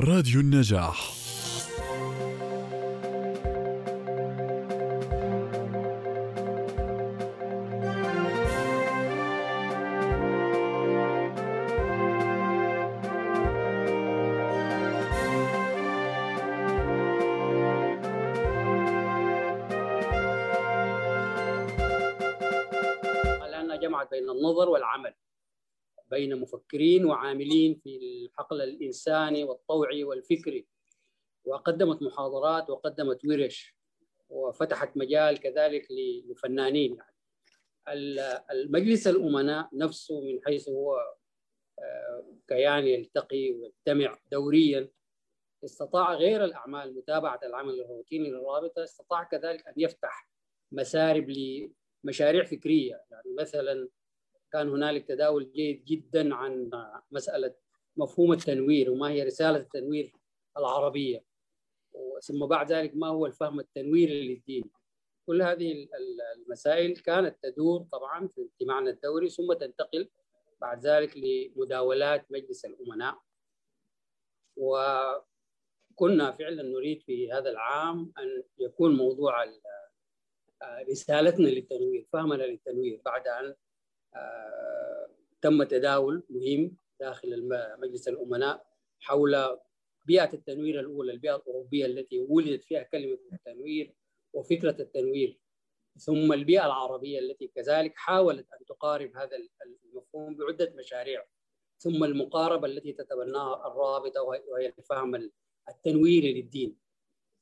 راديو النجاح. جمعت بين النظر والعمل بين مفكرين وعاملين في الحقل الإنساني والطوعي والفكري. وقدمت محاضرات وقدمت ورش وفتحت مجال كذلك لفنانين يعني المجلس الأمناء نفسه من حيث هو آه، كيان يلتقي ويجتمع دوريا استطاع غير الأعمال متابعة العمل الروتيني للرابطة استطاع كذلك أن يفتح مسارب لمشاريع فكرية. يعني مثلا كان هنالك تداول جيد جدا عن مسألة مفهوم التنوير وما هي رسالة التنوير العربية. ثم بعد ذلك ما هو الفهم التنويري للدين. كل هذه المسائل كانت تدور طبعا في اجتماعنا الدوري ثم تنتقل بعد ذلك لمداولات مجلس الأمناء. وكنا فعلا نريد في هذا العام أن يكون موضوع رسالتنا للتنوير فهمنا للتنوير بعد أن تم تداول مهم داخل مجلس الأمناء حول بيئة التنوير الأولى البيئة الأوروبية التي ولدت فيها كلمة التنوير وفكرة التنوير. ثم البيئة العربية التي كذلك حاولت أن تقارب هذا المفهوم بعدة مشاريع. ثم المقاربة التي تتبناها الرابطة وهي الفهم التنويري للدين.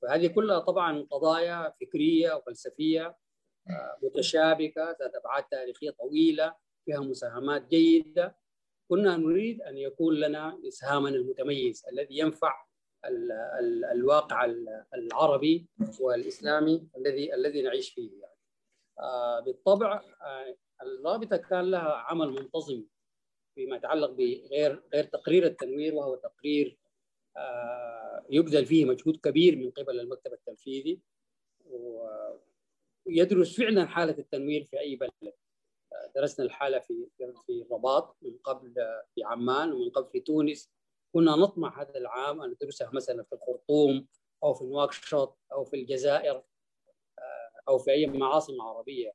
فهذه كلها طبعا قضايا فكرية وفلسفية متشابكة ذات ابعاد تاريخية طويلة فيها مساهمات جيدة. كنا نريد أن يكون لنا اسهامنا المتميز الذي ينفع ال ال الواقع العربي والإسلامي الذي الذي نعيش فيه يعني. آه بالطبع آه الرابطة كان لها عمل منتظم فيما يتعلق بغير غير تقرير التنوير وهو تقرير آه يبذل فيه مجهود كبير من قبل المكتب التنفيذي يدرس فعلا حالة التنوير في أي بلد درسنا الحالة في في الرباط من قبل في عمان ومن قبل في تونس. كنا نطمح هذا العام أن ندرسها مثلا في الخرطوم أو في نواكشوط أو في الجزائر أو في أي معاصم عربية.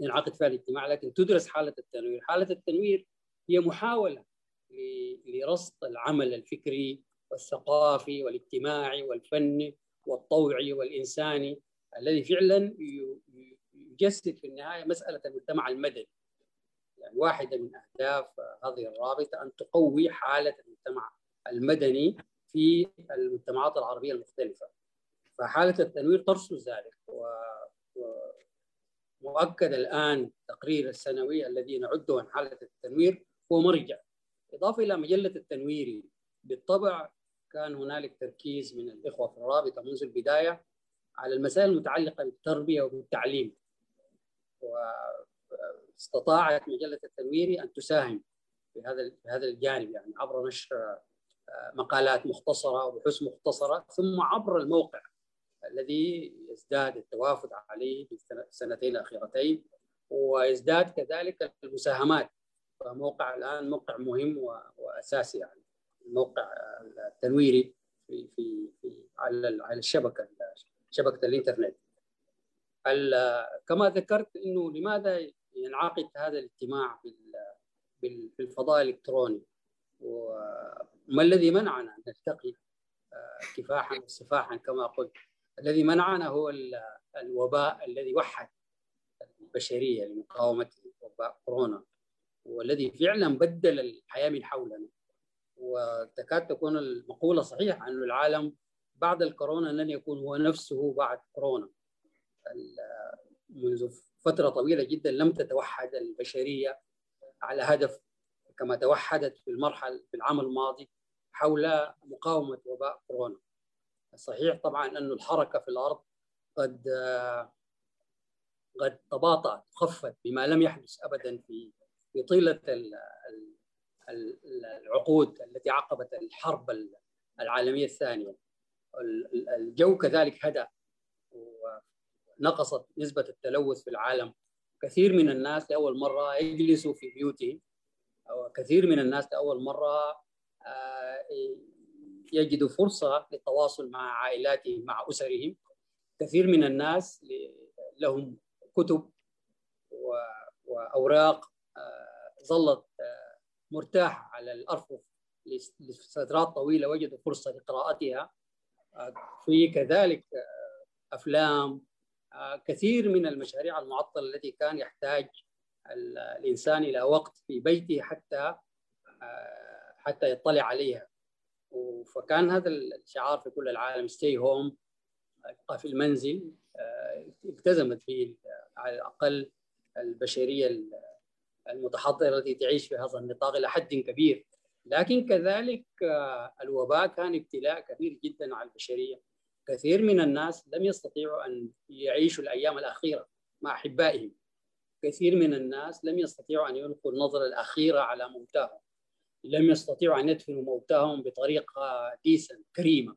ينعقد فيها الاجتماع لكن تدرس حالة التنوير، حالة التنوير هي محاولة لرصد العمل الفكري والثقافي والاجتماعي والفني والطوعي والإنساني الذي فعلا يجسد في النهاية مسألة المجتمع المدني. يعني واحدة من أهداف هذه الرابطة أن تقوي حالة المجتمع المدني في المجتمعات العربية المختلفة. فحالة التنوير ترصد ذلك و... ومؤكد الآن تقرير السنوي الذي نعده عن حالة التنوير هو مرجع. إضافة إلى مجلة التنويري بالطبع كان هنالك تركيز من الإخوة في الرابطة منذ البداية على المسائل المتعلقة بالتربية وبالتعليم واستطاعت مجلة التنويري أن تساهم في هذا في هذا الجانب يعني عبر نشر مقالات مختصرة وبحوث مختصرة ثم عبر الموقع الذي يزداد التوافد عليه في السنتين الاخيرتين ويزداد كذلك المساهمات فموقع الآن موقع مهم وأساسي يعني الموقع التنويري في في في على الشبكة شبكة الإنترنت. كما ذكرت إنه لماذا ينعقد هذا الاجتماع في الفضاء الإلكتروني؟ وما الذي منعنا أن نلتقي كفاحا وسفاحا كما قلت؟ الذي منعنا هو الوباء الذي وحد البشرية لمقاومة وباء كورونا والذي فعلا بدل الحياة من حولنا وتكاد تكون المقولة صحيحة انه العالم بعد الكورونا لن يكون هو نفسه بعد كورونا منذ فترة طويلة جدا لم تتوحد البشرية على هدف كما توحدت في المرحلة في العام الماضي حول مقاومة وباء كورونا. صحيح طبعا أن الحركة في الأرض قد قد تباطأت وخفت بما لم يحدث ابدا في في طيلة العقود التي عقبت الحرب العالمية الثانية. الجو كذلك هدأ. ونقصت نسبة التلوث في العالم. كثير من الناس لأول مرة يجلسوا في بيوتهم. أو كثير من الناس لأول مرة يجدوا فرصة للتواصل مع عائلاتهم مع أسرهم. كثير من الناس لهم كتب وأوراق ظلت مرتاحة على الأرفف. لفترات طويلة وجدوا فرصة لقراءتها. في كذلك أفلام كثير من المشاريع المعطلة التي كان يحتاج الإنسان إلى وقت في بيته حتى حتى يطلع عليها. فكان هذا الشعار في كل العالم ستي هوم ابقى في المنزل التزمت به على الأقل البشرية المتحضرة التي تعيش في هذا النطاق إلى حد كبير. لكن كذلك الوباء كان ابتلاء كبير جدا على البشرية. كثير من الناس لم يستطيعوا أن يعيشوا الأيام الأخيرة مع أحبائهم. كثير من الناس لم يستطيعوا أن يلقوا النظرة الأخيرة على موتاهم. لم يستطيعوا أن يدفنوا موتاهم بطريقة ديسن كريمة.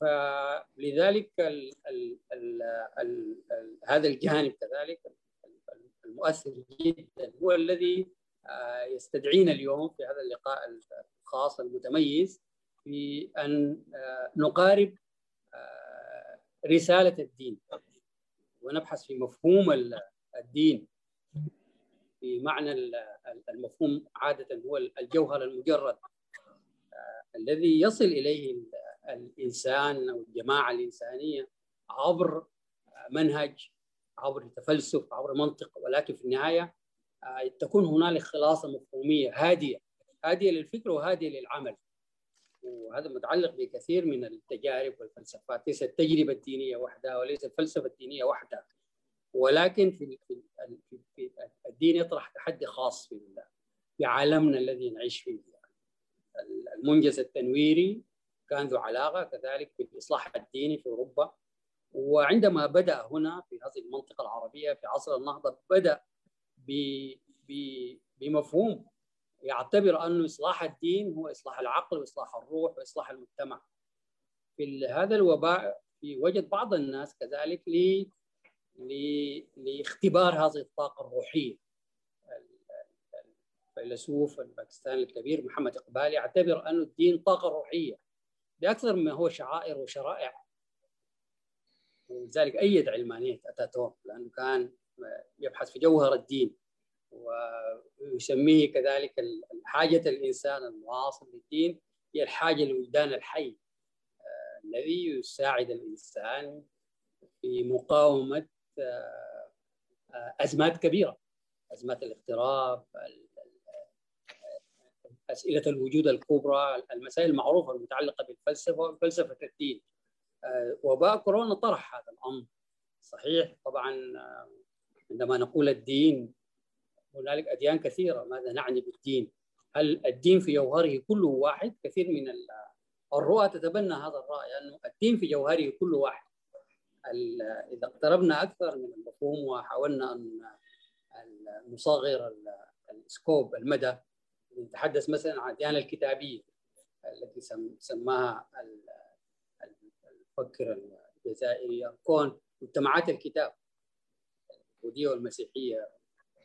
فلذلك ال ال ال ال ال هذا الجانب كذلك المؤثر جدا هو الذي يستدعينا اليوم في هذا اللقاء الخاص المتميز في أن نقارب رسالة الدين. ونبحث في مفهوم الدين. بمعنى المفهوم عادة هو الجوهر المجرد. الذي يصل إليه الإنسان أو الجماعة الإنسانية عبر منهج عبر تفلسف عبر منطق. ولكن في النهاية تكون هنالك خلاصة مفهومية هادية. هادية للفكر وهادية للعمل. وهذا متعلق بكثير من التجارب والفلسفات. ليست التجربة الدينية وحدها وليست الفلسفة الدينية وحدها ولكن في الدين يطرح تحدي خاص في في عالمنا الذي نعيش فيه. المنجز التنويري كان ذو علاقة كذلك بالإصلاح الديني في أوروبا. وعندما بدأ هنا في هذه المنطقة العربية في عصر النهضة بدأ بمفهوم يعتبر أنه إصلاح الدين هو إصلاح العقل وإصلاح الروح وإصلاح المجتمع. في هذا الوباء في وجد بعض الناس كذلك لاختبار هذه الطاقة الروحية. الفيلسوف الباكستاني الكبير محمد إقبال يعتبر أن الدين طاقة روحية. بأكثر مما هو شعائر وشرائع. ولذلك أيد علمانية أتاتورك لأنه كان يبحث في جوهر الدين. ويسميه كذلك حاجة الإنسان المعاصر للدين هي الحاجة لوجدان الحي. الذي يساعد الإنسان في مقاومة أزمات كبيرة. أزمات الاغتراب أسئلة الوجود الكبرى المسائل المعروفة المتعلقة بالفلسفة وفلسفه الدين. وباء كورونا طرح هذا الأمر. صحيح طبعا عندما نقول الدين هنالك أديان كثيرة. ماذا نعني بالدين؟ هل الدين في جوهره كله واحد؟ كثير من الرؤى تتبنى هذا الرأي انه الدين في جوهره كله واحد. إذا اقتربنا أكثر من المفهوم وحاولنا أن نصغر السكوب المدى نتحدث مثلا عن الديانه الكتابية التي سماها المفكر الجزائري الكون مجتمعات الكتاب اليهوديه والمسيحية.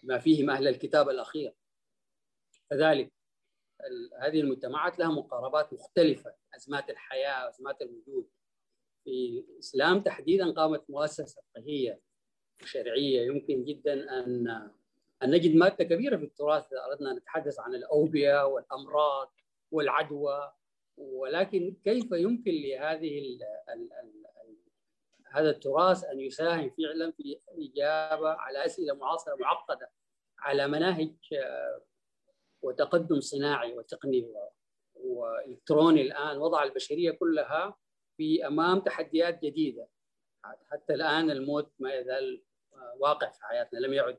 ما فيهم أهل الكتاب الأخير. كذلك هذه المجتمعات لها مقاربات مختلفة. أزمات الحياة أزمات الوجود. في الإسلام تحديدا قامت مؤسسة فقهية شرعيه يمكن جدا ان أن نجد مادة كبيرة في التراث إذا أردنا نتحدث عن الأوبئة والأمراض والعدوى. ولكن كيف يمكن لهذه هذا التراث أن يساهم فعلا في الإجابة على أسئلة معاصرة معقدة على مناهج وتقدم صناعي وتقني وإلكتروني الآن وضع البشرية كلها في أمام تحديات جديدة. حتى الآن الموت ما يزال واقع في حياتنا لم يعد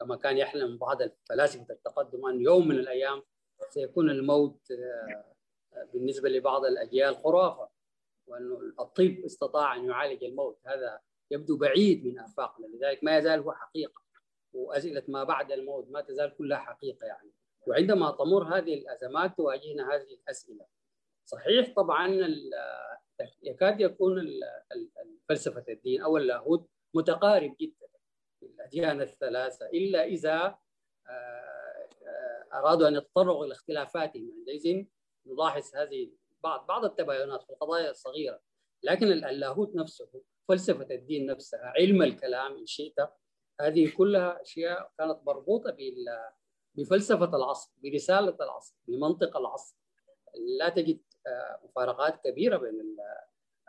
كما كان يحلم بعض فلاسفه التقدم أن يوم من الأيام سيكون الموت بالنسبة لبعض الأجيال خرافة. وانه الطب استطاع أن يعالج الموت هذا يبدو بعيد من آفاقنا لذلك ما يزال هو حقيقة. واسئله ما بعد الموت ما تزال كلها حقيقة يعني. وعندما تمر هذه الأزمات تواجهنا هذه الأسئلة. صحيح طبعا يكاد يكون فلسفة الدين أو اللاهوت متقارب جدا في الاديان الثلاثة إلا إذا أرادوا أن يتطرقوا إلى اختلافاتهم. عندئذ نلاحظ هذه بعض بعض التباينات في القضايا الصغيرة لكن اللاهوت نفسه فلسفة الدين نفسها علم الكلام إن شئت هذه كلها أشياء كانت مربوطة بفلسفة العصر برسالة العصر بمنطق العصر. لا تجد آه، مفارقات كبيرة بين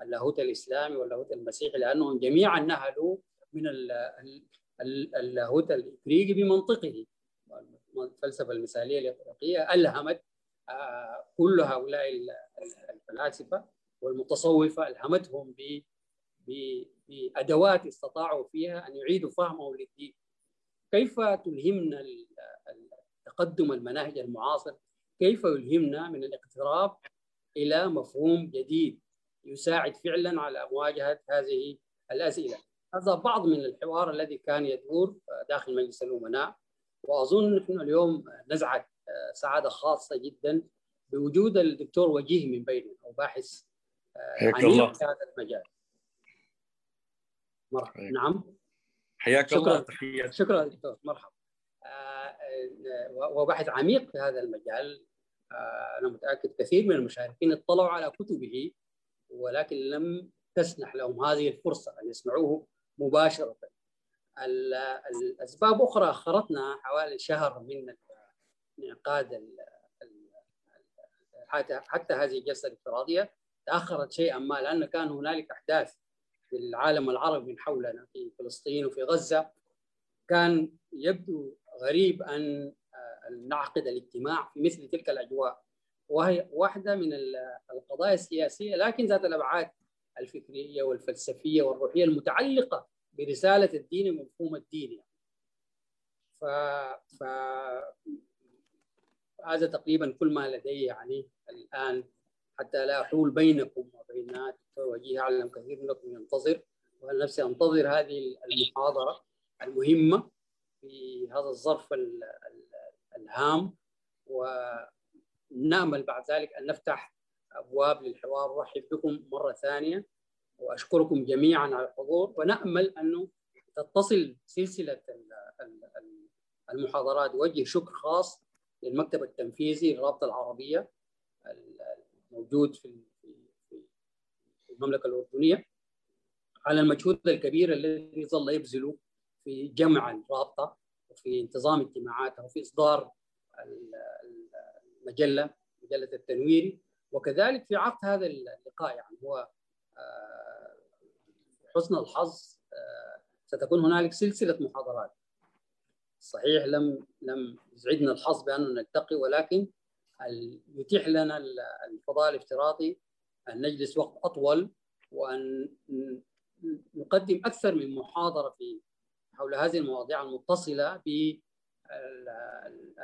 اللاهوت الإسلامي واللاهوت المسيحي لأنهم جميعا نهلوا من اللاهوت الافريقي بمنطقه. الفلسفة المثالية الإطلاقية ألهمت آه، كل هؤلاء الفلاسفة والمتصوفة الهمتهم بأدوات استطاعوا فيها أن يعيدوا فهمهم للدين. كيف تلهمنا تقدم المناهج المعاصر كيف يلهمنا من الاقتراب إلى مفهوم جديد يساعد فعلا على مواجهه هذه الأسئلة؟ هذا بعض من الحوار الذي كان يدور داخل مجلس الأمناء وأظن نحن اليوم نزعج سعادة خاصة جدا بوجود الدكتور وجيه من بيننا أو باحث عميق في هذا المجال. مرحبا. نعم. حياك شكرا. الله تحياتي. شكرا دكتور. مرحبا. آه، وباحث عميق في هذا المجال. آه، أنا متأكد كثير من المشاركين اطلعوا على كتبه ولكن لم تسنح لهم هذه الفرصة أن يسمعوه مباشرة. الاسباب أخرى اخرتنا حوالي شهر من انعقاد حتى هذه الجلسة الافتراضية تأخرت شيئا ما لأن كان هنالك أحداث في العالم العربي من حولنا في فلسطين وفي غزة كان يبدو غريب أن نعقد الاجتماع في مثل تلك الأجواء وهي واحدة من القضايا السياسية لكن ذات الأبعاد الفكرية والفلسفية والروحية المتعلقة برسالة الدين ومفهوم الدين يعني. ف... ف هذا تقريبا كل ما لدي يعني الآن حتى لا أحول بينكم وبين دكتور وجيه أعلم كثير منكم ينتظر. وأنا نفسي أنتظر هذه المحاضرة المهمة في هذا الظرف الهام. ونأمل بعد ذلك أن نفتح أبواب للحوار. أرحب بكم مرة ثانية وأشكركم جميعا على الحضور. ونأمل أنه تتصل سلسلة المحاضرات. وجه شكر خاص للمكتب التنفيذي للرابطة العربية. الموجود في المملكة الأردنية على المجهود الكبير الذي ظل يبذله في جمع الرابطة وفي انتظام اجتماعاتها وفي إصدار المجله مجله التنوير. وكذلك في عقد هذا اللقاء يعني هو آه، حسن الحظ آه، ستكون هنالك سلسلة محاضرات. صحيح لم لم يسعدنا الحظ بأن نلتقي ولكن يتيح لنا الفضاء الافتراضي أن نجلس وقت أطول وأن نقدم أكثر من محاضرة في حول هذه المواضيع المتصلة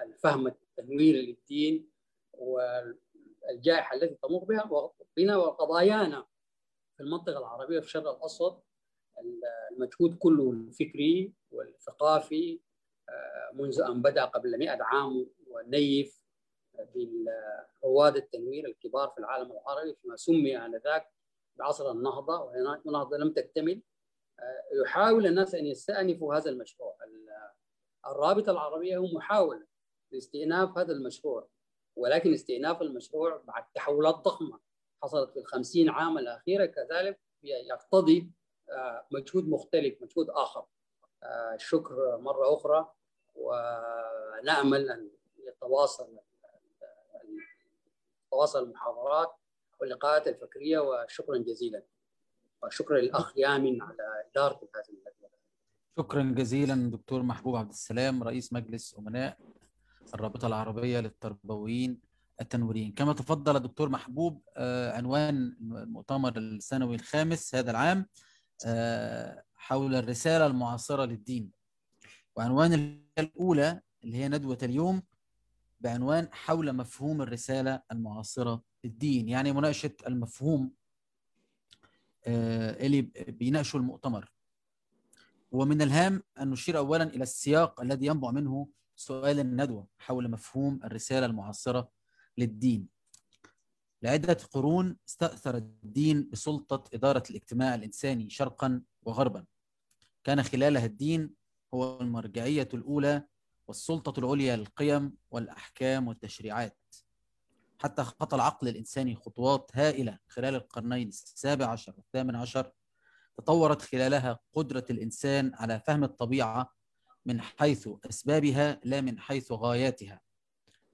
بالفهم التنويري للدين والجائحة التي تمر بها بنا وقضايانا في المنطقة العربية في الشرق الأوسط المجهود كله الفكري والثقافي آه، منذ أن بدأ قبل 100 عام ونيف برواد التنوير الكبار في العالم العربي فيما سمي آنذاك بعصر النهضة وهي النهضه لم تكتمل. آه، يحاول الناس أن يستأنفوا هذا المشروع. الرابطة العربية هو محاولة لاستئناف هذا المشروع ولكن استئناف المشروع بعد تحولات ضخمة حصلت في الخمسين عام الاخيره كذلك يقتضي آه، مجهود مختلف مجهود آخر. الشكر آه، مرة أخرى ونأمل أن يتواصل تواصل المحاضرات واللقاءات الفكرية وشكرا جزيلا. وشكرا للاخ يامن على إدارة هذه الندوه شكرا جزيلا دكتور محبوب عبد السلام رئيس مجلس أمناء الرابطة العربية للتربويين التنويريين كما تفضل الدكتور محبوب آه، عنوان المؤتمر السنوي الخامس هذا العام آه، حول الرسالة المعاصرة للدين. وعنوان الأولى اللي هي ندوة اليوم بعنوان حول مفهوم الرسالة المعاصرة للدين يعني مناقشة المفهوم آه، اللي بيناقشه المؤتمر. ومن الهام أن نشير أولا إلى السياق الذي ينبع منه سؤال الندوة حول مفهوم الرسالة المعاصرة للدين. لعدة قرون استأثر الدين بسلطة إدارة الاجتماع الإنساني شرقا وغربا. كان خلالها الدين هو المرجعية الأولى والسلطة العليا للقيم والأحكام والتشريعات. حتى خطى العقل الإنساني خطوات هائلة خلال القرنين السابع عشر والثامن عشر تطورت خلالها قدرة الإنسان على فهم الطبيعة من حيث أسبابها لا من حيث غاياتها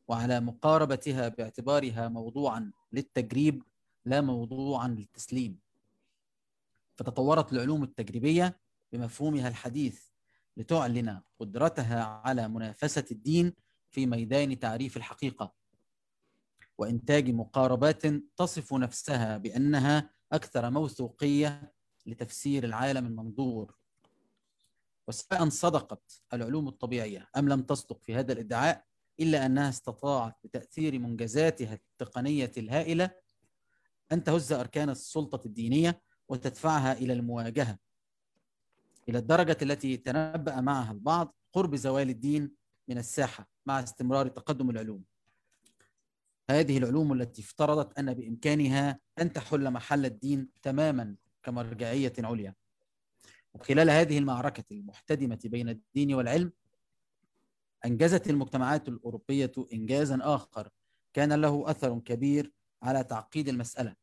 وعلى مقاربتها باعتبارها موضوعا للتجريب لا موضوعا للتسليم. فتطورت العلوم التجريبية بمفهومها الحديث لتعلن قدرتها على منافسة الدين في ميدان تعريف الحقيقة. وإنتاج مقاربات تصف نفسها بأنها أكثر موثوقية لتفسير العالم المنظور. وسواء صدقت العلوم الطبيعية أم لم تصدق في هذا الإدعاء إلا أنها استطاعت بتأثير منجزاتها التقنية الهائلة أن تهز أركان السلطة الدينية وتدفعها إلى المواجهة. إلى الدرجة التي تنبأ معها البعض قرب زوال الدين من الساحة مع استمرار تقدم العلوم. هذه العلوم التي افترضت أن بإمكانها أن تحل محل الدين تماما كمرجعية عليا. وخلال هذه المعركة المحتدمة بين الدين والعلم أنجزت المجتمعات الأوروبية إنجازا آخر كان له أثر كبير على تعقيد المسألة.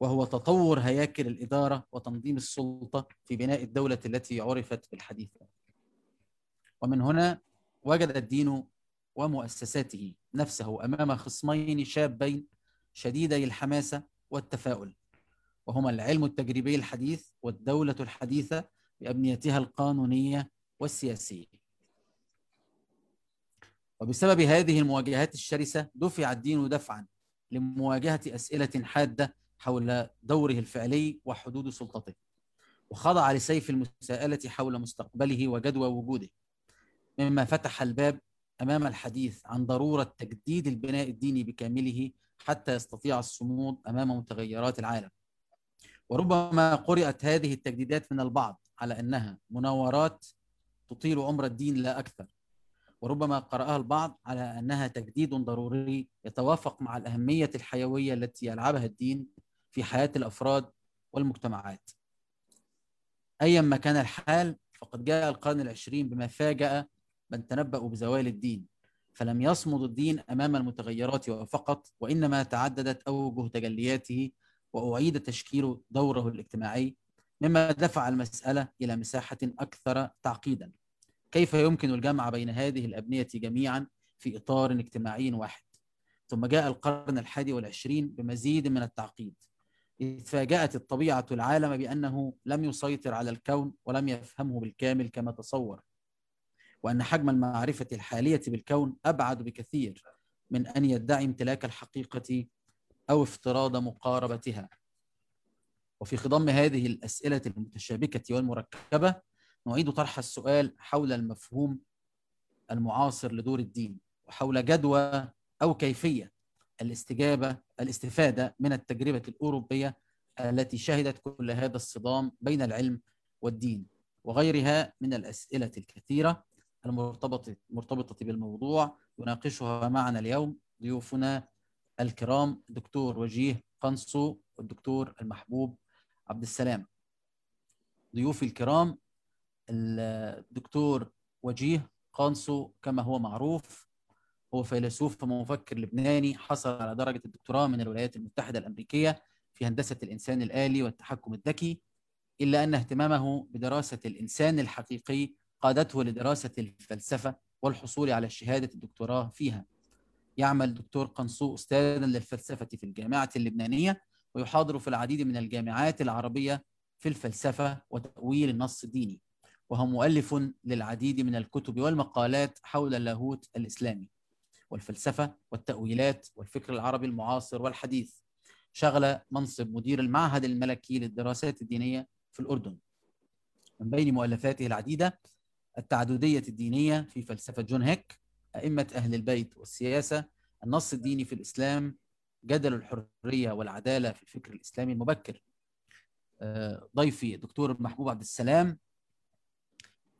وهو تطور هياكل الإدارة وتنظيم السلطة في بناء الدولة التي عرفت بالحديث. ومن هنا وجد الدين ومؤسساته نفسه أمام خصمين شابين شديدي الحماسة والتفاؤل. وهما العلم التجريبي الحديث والدولة الحديثة بأبنيتها القانونية والسياسية. وبسبب هذه المواجهات الشرسة دفع الدين دفعا لمواجهة أسئلة حادة حول دوره الفعلي وحدود سلطته وخضع لسيف المساءلة حول مستقبله وجدوى وجوده. مما فتح الباب أمام الحديث عن ضرورة تجديد البناء الديني بكامله حتى يستطيع الصمود أمام متغيرات العالم. وربما قرأت هذه التجديدات من البعض على أنها مناورات تطيل عمر الدين لا أكثر. وربما قرأها البعض على أنها تجديد ضروري يتوافق مع الأهمية الحيوية التي يلعبها الدين في حياة الأفراد والمجتمعات. أيا ما كان الحال فقد جاء القرن العشرين بما فاجأ من تنبأوا بزوال الدين فلم يصمد الدين أمام المتغيرات فقط وإنما تعددت أوجه تجلياته وأعيد تشكيل دوره الاجتماعي مما دفع المسألة إلى مساحة أكثر تعقيدا. كيف يمكن الجمع بين هذه الأبنية جميعا في إطار اجتماعي واحد؟ ثم جاء القرن الحادي والعشرين بمزيد من التعقيد. إذ فاجأت الطبيعة العالم بأنه لم يسيطر على الكون ولم يفهمه بالكامل كما تصور وأن حجم المعرفة الحالية بالكون أبعد بكثير من أن يدعي امتلاك الحقيقة أو افتراض مقاربتها. وفي خضم هذه الأسئلة المتشابكة والمركبة نعيد طرح السؤال حول المفهوم المعاصر لدور الدين وحول جدوى أو كيفية الاستجابة الاستفادة من التجربة الأوروبية التي شهدت كل هذا الصدام بين العلم والدين وغيرها من الأسئلة الكثيرة المرتبطة مرتبطة بالموضوع. يناقشها معنا اليوم ضيوفنا الكرام الدكتور وجيه قنصو والدكتور المحبوب عبد السلام. ضيوفي الكرام الدكتور وجيه قانصو كما هو معروف هو فيلسوف ومفكر لبناني حصل على درجة الدكتوراه من الولايات المتحدة الأمريكية في هندسة الإنسان الآلي والتحكم الذكي إلا أن اهتمامه بدراسة الإنسان الحقيقي قادته لدراسة الفلسفة والحصول على شهادة الدكتوراه فيها. يعمل دكتور قنصو أستاذا للفلسفة في الجامعة اللبنانية ويحاضر في العديد من الجامعات العربية في الفلسفة وتأويل النص الديني وهو مؤلف للعديد من الكتب والمقالات حول اللاهوت الإسلامي. والفلسفة والتأويلات والفكر العربي المعاصر والحديث. شغل منصب مدير المعهد الملكي للدراسات الدينية في الأردن. من بين مؤلفاته العديدة التعددية الدينية في فلسفة جون هيك أئمة أهل البيت والسياسة النص الديني في الإسلام جدل الحرية والعدالة في الفكر الإسلامي المبكر. ضيفي الدكتور محبوب عبد السلام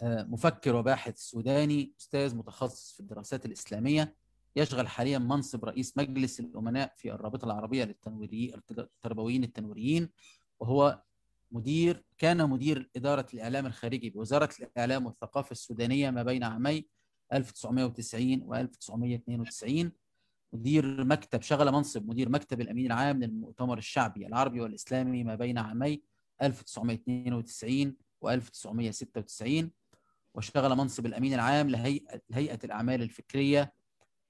مفكر وباحث سوداني أستاذ متخصص في الدراسات الإسلامية يشغل حاليا منصب رئيس مجلس الأمناء في الرابطة العربية للتنويري التربويين التنويريين وهو مدير كان مدير إدارة الإعلام الخارجي بوزارة الإعلام والثقافة السودانية ما بين عامي 1990 و 1992 مدير مكتب شغل منصب مدير مكتب الأمين العام للمؤتمر الشعبي العربي والإسلامي ما بين عامي 1992 و 1996 واشتغل منصب الأمين العام لهيئة الأعمال الفكرية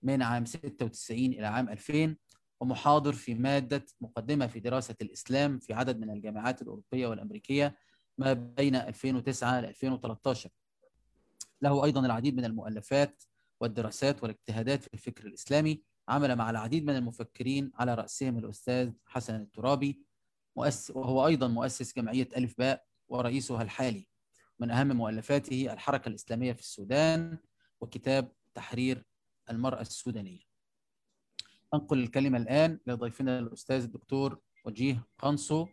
من عام 96 إلى عام 2000 ومحاضر في مادة مقدمة في دراسة الإسلام في عدد من الجامعات الأوروبية والأمريكية ما بين 2009 ل 2013 له أيضا العديد من المؤلفات والدراسات والاجتهادات في الفكر الإسلامي عمل مع العديد من المفكرين على رأسهم الأستاذ حسن الترابي مؤسس وهو أيضا مؤسس جمعية ألف باء ورئيسها الحالي. من أهم مؤلفاته الحركة الإسلامية في السودان وكتاب تحرير المرأة السودانية. أنقل الكلمة الآن لضيفنا الأستاذ الدكتور وجيه قنصو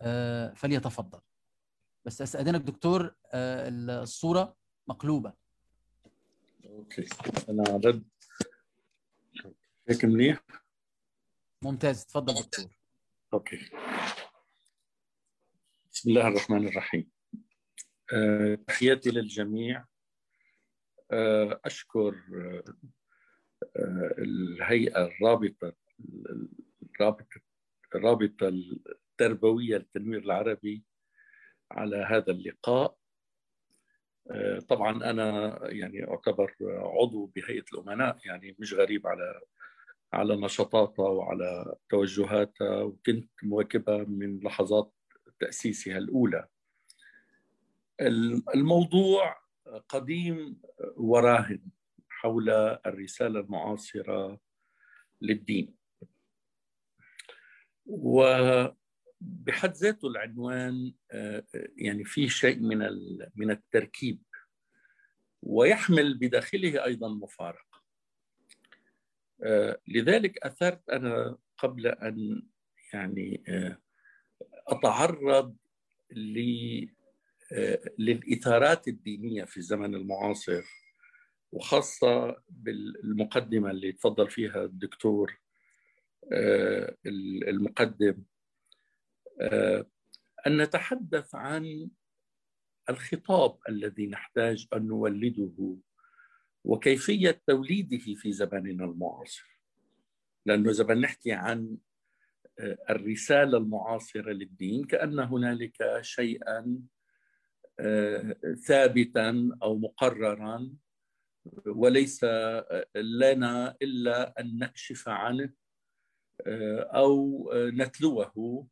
آه، فليتفضل. بس استاذنك دكتور آه، الصورة مقلوبة. okay أنا رد هيك منيح ممتاز تفضل دكتور. okay بسم الله الرحمن الرحيم أه، تحياتي للجميع أشكر أه، الهيئة الرابطة الرابطة الرابطة التربوية للتنوير العربي على هذا اللقاء. طبعا أنا يعني أعتبر عضو بهيئة الأمناء يعني مش غريب على على نشاطاتها وعلى توجهاتها وكنت مواكبها من لحظات تأسيسها الأولى. الموضوع قديم وراهن حول الرسالة المعاصرة للدين. وبحد ذاته العنوان يعني فيه شيء من من التركيب ويحمل بداخله أيضا مفارقة. لذلك أثرت أنا قبل أن يعني أتعرض للإثارات الدينية في الزمن المعاصر وخاصة بالمقدمة اللي تفضل فيها الدكتور المقدم. أن نتحدث عن الخطاب الذي نحتاج أن نولده وكيفية توليده في زماننا المعاصر. لأنه إذا بدنا نحكي عن الرسالة المعاصرة للدين كأن هنالك شيئا ثابتا أو مقررا وليس لنا إلا أن نكشف عنه أو نتلوه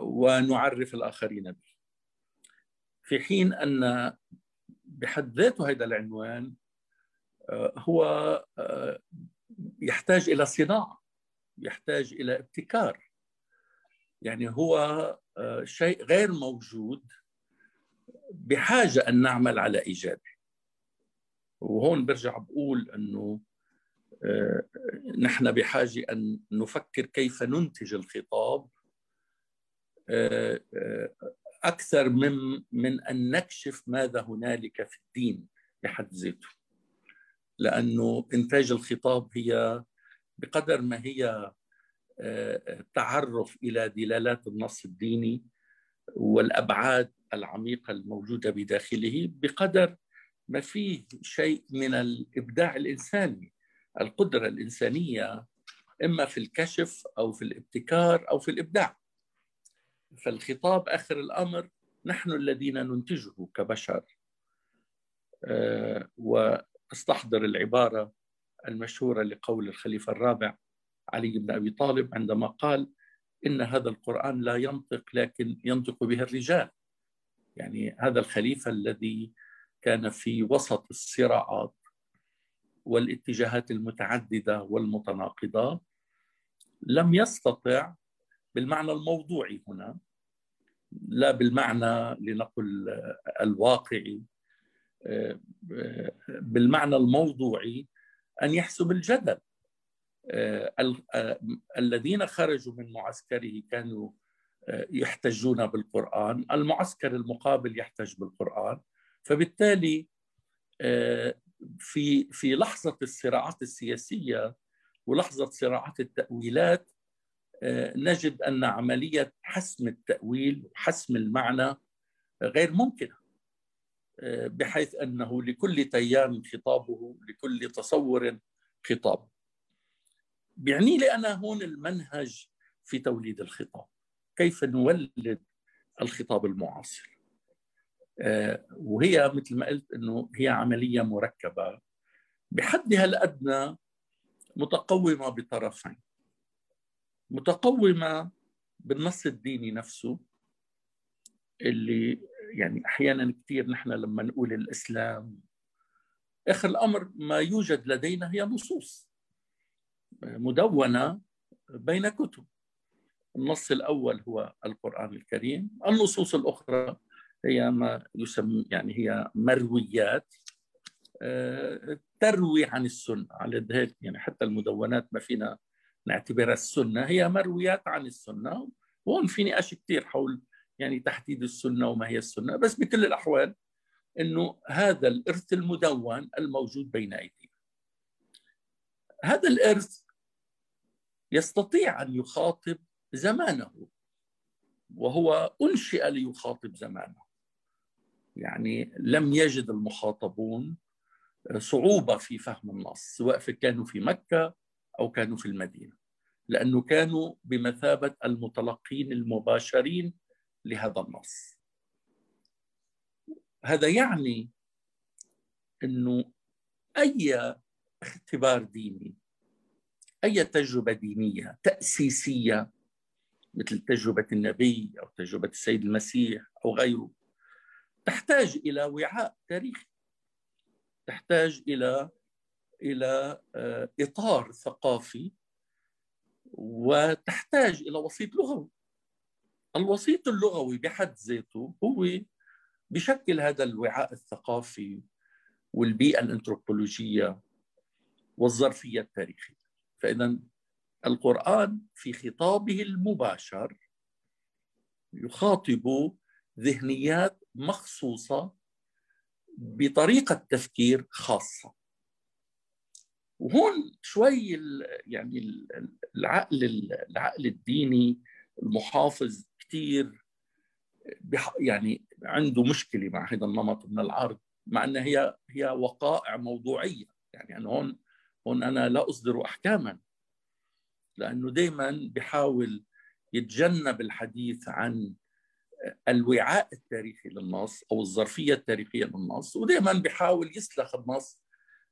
ونعرف الآخرين به. في حين أن بحد ذاته هذا العنوان هو يحتاج إلى صناعة يحتاج إلى ابتكار. يعني هو شيء غير موجود بحاجة أن نعمل على ايجاده وهون برجع بقول إنه نحن بحاجة أن نفكر كيف ننتج الخطاب أكثر من من أن نكشف ماذا هنالك في الدين بحد ذاته. لأنه إنتاج الخطاب هي بقدر ما هي تعرف إلى دلالات النص الديني. والأبعاد العميقة الموجودة بداخله بقدر ما فيه شيء من الإبداع الإنساني. القدرة الإنسانية إما في الكشف أو في الابتكار أو في الإبداع. فالخطاب آخر الأمر نحن الذين ننتجه كبشر. وأستحضر العبارة المشهورة لقول الخليفة الرابع علي بن أبي طالب عندما قال إن هذا القرآن لا ينطق لكن ينطق به الرجال. يعني هذا الخليفة الذي كان في وسط الصراعات والاتجاهات المتعددة والمتناقضة لم يستطع بالمعنى الموضوعي هنا لا بالمعنى لنقل الواقعي بالمعنى الموضوعي أن يحسب الجدل الذين خرجوا من معسكره كانوا يحتجون بالقرآن المعسكر المقابل يحتج بالقرآن. فبالتالي في في لحظة الصراعات السياسية ولحظة صراعات التأويلات نجد أن عملية حسم التأويل وحسم المعنى غير ممكنة بحيث أنه لكل تيام خطابه لكل تصور خطاب. بيعني لي أنا هون المنهج في توليد الخطاب. كيف نولد الخطاب المعاصر؟ آه، وهي مثل ما قلت إنه هي عملية مركبة بحدها الأدنى متقومة بطرفين. متقومة بالنص الديني نفسه اللي يعني أحيانا كثير نحن لما نقول الإسلام آخر الأمر ما يوجد لدينا هي نصوص. مدونة بين كتب. النص الأول هو القرآن الكريم النصوص الأخرى هي ما يسمى يعني هي مرويات آه، تروي عن السنة على هيك يعني حتى المدونات ما فينا نعتبرها السنة هي مرويات عن السنة. وهون في نقاش كثير حول يعني تحديد السنة وما هي السنة. بس بكل الأحوال إنه هذا الإرث المدون الموجود بين أيدينا. هذا الإرث يستطيع أن يخاطب زمانه وهو أنشئ ليخاطب زمانه. يعني لم يجد المخاطبون صعوبة في فهم النص سواء كانوا في مكة أو كانوا في المدينة لأنه كانوا بمثابة المتلقين المباشرين لهذا النص. هذا يعني إنه أي اختبار ديني أي تجربة دينية تأسيسية مثل تجربة النبي أو تجربة السيد المسيح أو غيره تحتاج إلى وعاء تاريخي تحتاج إلى إلى آه، إطار ثقافي وتحتاج إلى وسيط لغوي. الوسيط اللغوي بحد ذاته هو بشكل هذا الوعاء الثقافي والبيئة الأنثروبولوجية والظرفية التاريخية. فاذا القرآن في خطابه المباشر يخاطب ذهنيات مخصوصة بطريقة تفكير خاصة. وهون شوي يعني العقل العقل الديني المحافظ كثير يعني عنده مشكلة مع هذا النمط من العرض مع إنها هي هي وقائع موضوعية. يعني أنا هون هون أنا لا أصدر احكاما لأنه دائما بحاول يتجنب الحديث عن الوعاء التاريخي للنص أو الظرفية التاريخية للنص ودائما بحاول يسلخ النص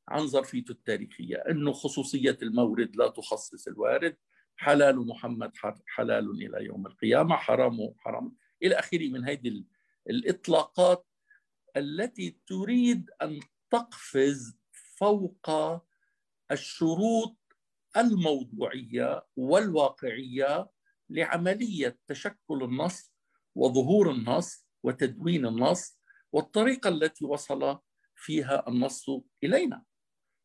عن ظرفيته التاريخية إنه خصوصية المورد لا تخصص الوارد حلال محمد حلال إلى يوم القيامة حرام حرام. إلى آخره من هذه الإطلاقات التي تريد أن تقفز فوق الشروط الموضوعية والواقعية لعملية تشكل النص وظهور النص وتدوين النص والطريقة التي وصل فيها النص إلينا.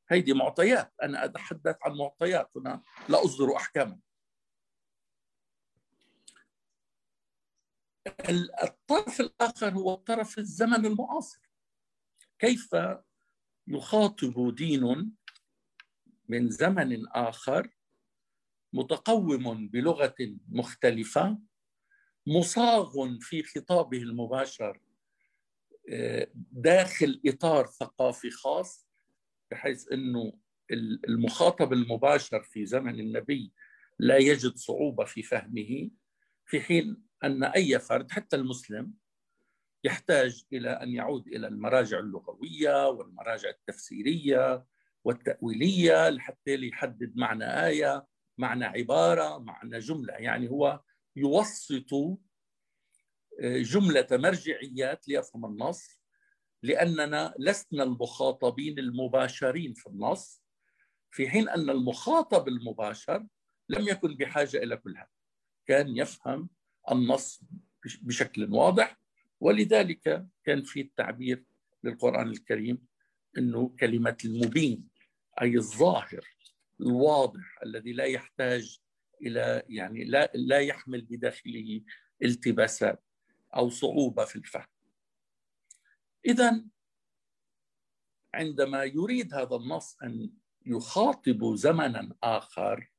هذه معطيات. أنا أتحدث عن معطيات. هنا لا أصدر أحكاما. الطرف الآخر هو الطرف الزمن المعاصر. كيف يخاطب دين من زمن آخر متقوم بلغة مختلفة مصاغ في خطابه المباشر آه، داخل إطار ثقافي خاص بحيث إنه المخاطب المباشر في زمن النبي لا يجد صعوبة في فهمه في حين أن أي فرد حتى المسلم يحتاج إلى أن يعود إلى المراجع اللغوية والمراجع التفسيرية والتأويلية لحتى يحدد معنى آية معنى عبارة معنى جملة. يعني هو يوسط آه، جملة مرجعيات ليفهم النص لأننا لسنا المخاطبين المباشرين في النص في حين أن المخاطب المباشر لم يكن بحاجة إلى كل هذا. كان يفهم النص بشكل واضح ولذلك كان في التعبير للقرآن الكريم أنه كلمة المبين. أي الظاهر الواضح الذي لا يحتاج إلى يعني لا, لا يحمل بداخله التباسات أو صعوبة في الفهم إذا عندما يريد هذا النص أن يخاطب زمنا آخر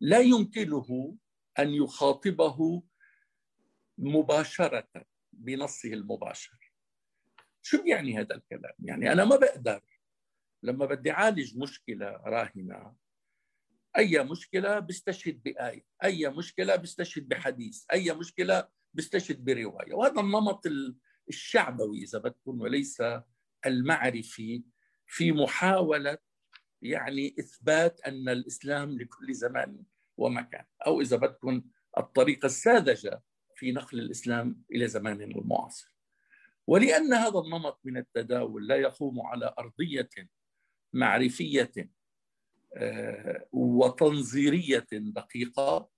لا يمكنه أن يخاطبه مباشرة بنصه المباشر شو يعني هذا الكلام؟ يعني أنا ما بقدر لما بدي أعالج مشكلة راهنة أي مشكلة بيستشهد بآية أي مشكلة بيستشهد بحديث أي مشكلة بيستشهد برواية وهذا النمط الشعبوي إذا بدكم وليس المعرفي في محاولة يعني إثبات أن الإسلام لكل زمان ومكان أو إذا بدكم الطريقة الساذجة في نقل الإسلام إلى زماننا المعاصر. ولأن هذا النمط من التداول لا يقوم على أرضية معرفية آه، وتنظيرية دقيقة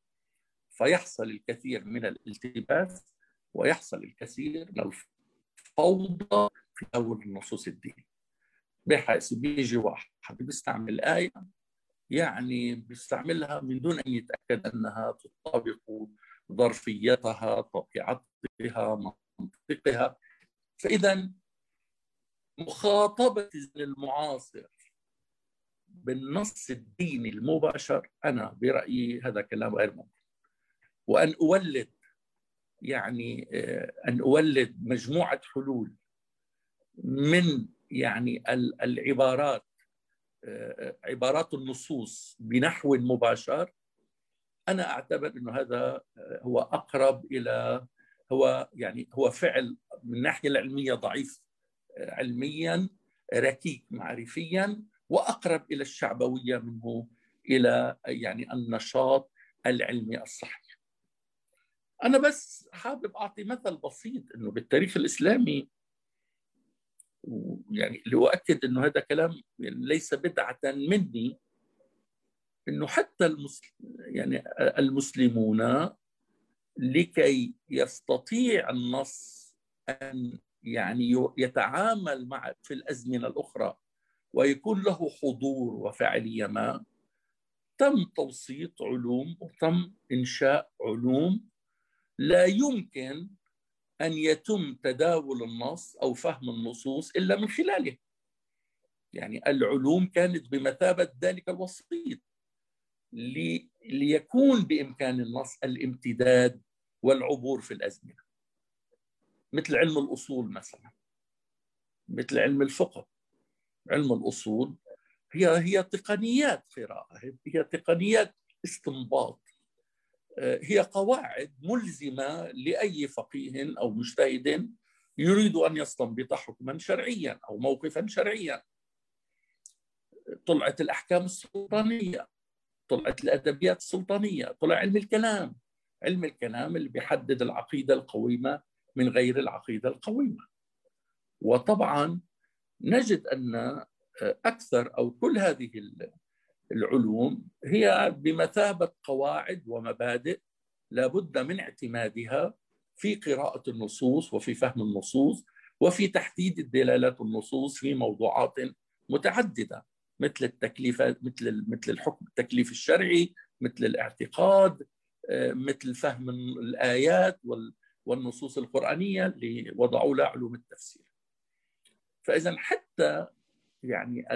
فيحصل الكثير من الالتباس ويحصل الكثير من الفوضى في أول النصوص الدينية بحيث بيجي واحد بيستعمل آية يعني بيستعملها من دون أن يتأكد أنها تطابق ظرفيتها طبيعتها منطقها. فإذا مخاطبة المعاصر بالنص الديني المباشر أنا برأيي هذا كلام غير ممكن. وأن أولد يعني آه، أن أولد مجموعة حلول من يعني العبارات آه، عبارات النصوص بنحو مباشر أنا أعتبر إنه هذا آه، هو أقرب إلى هو يعني هو فعل من الناحية العلمية ضعيف علميا ركيك معرفيا وأقرب إلى الشعبوية منه إلى يعني النشاط العلمي الصحيح. أنا بس حابب أعطي مثل بسيط إنه بالتاريخ الإسلامي يعني لأؤكد أنه هذا كلام ليس بدعة مني أنه حتى المسلم يعني المسلمون لكي يستطيع النص أن يعني يتعامل مع في الأزمنة الأخرى ويكون له حضور وفعالية ما تم توسيط علوم وتم إنشاء علوم. لا يمكن أن يتم تداول النص أو فهم النصوص إلا من خلاله يعني العلوم كانت بمثابة ذلك الوسيط. لي ليكون بإمكان النص الامتداد والعبور في الأزمنة. مثل علم الأصول مثلا. مثل علم الفقه. علم الأصول هي هي تقنيات قراءة هي تقنيات استنباط. هي قواعد ملزمة لأي فقيه أو مجتهد يريد أن يستنبط حكما شرعيا أو موقفا شرعيا. طلعت الأحكام السلطانية طلعت الأدبيات السلطانية طلع علم الكلام علم الكلام اللي بيحدد العقيدة القويمة من غير العقيدة القويمة. وطبعا نجد أن أكثر أو كل هذه العلوم هي بمثابة قواعد ومبادئ لابد من اعتمادها في قراءة النصوص وفي فهم النصوص وفي تحديد الدلالات النصوص في موضوعات متعددة مثل التكليفات مثل مثل الحكم التكليف الشرعي مثل الاعتقاد آه، مثل فهم الآيات والنصوص القرآنية اللي وضعوا لها علوم التفسير. فإذا حتى يعني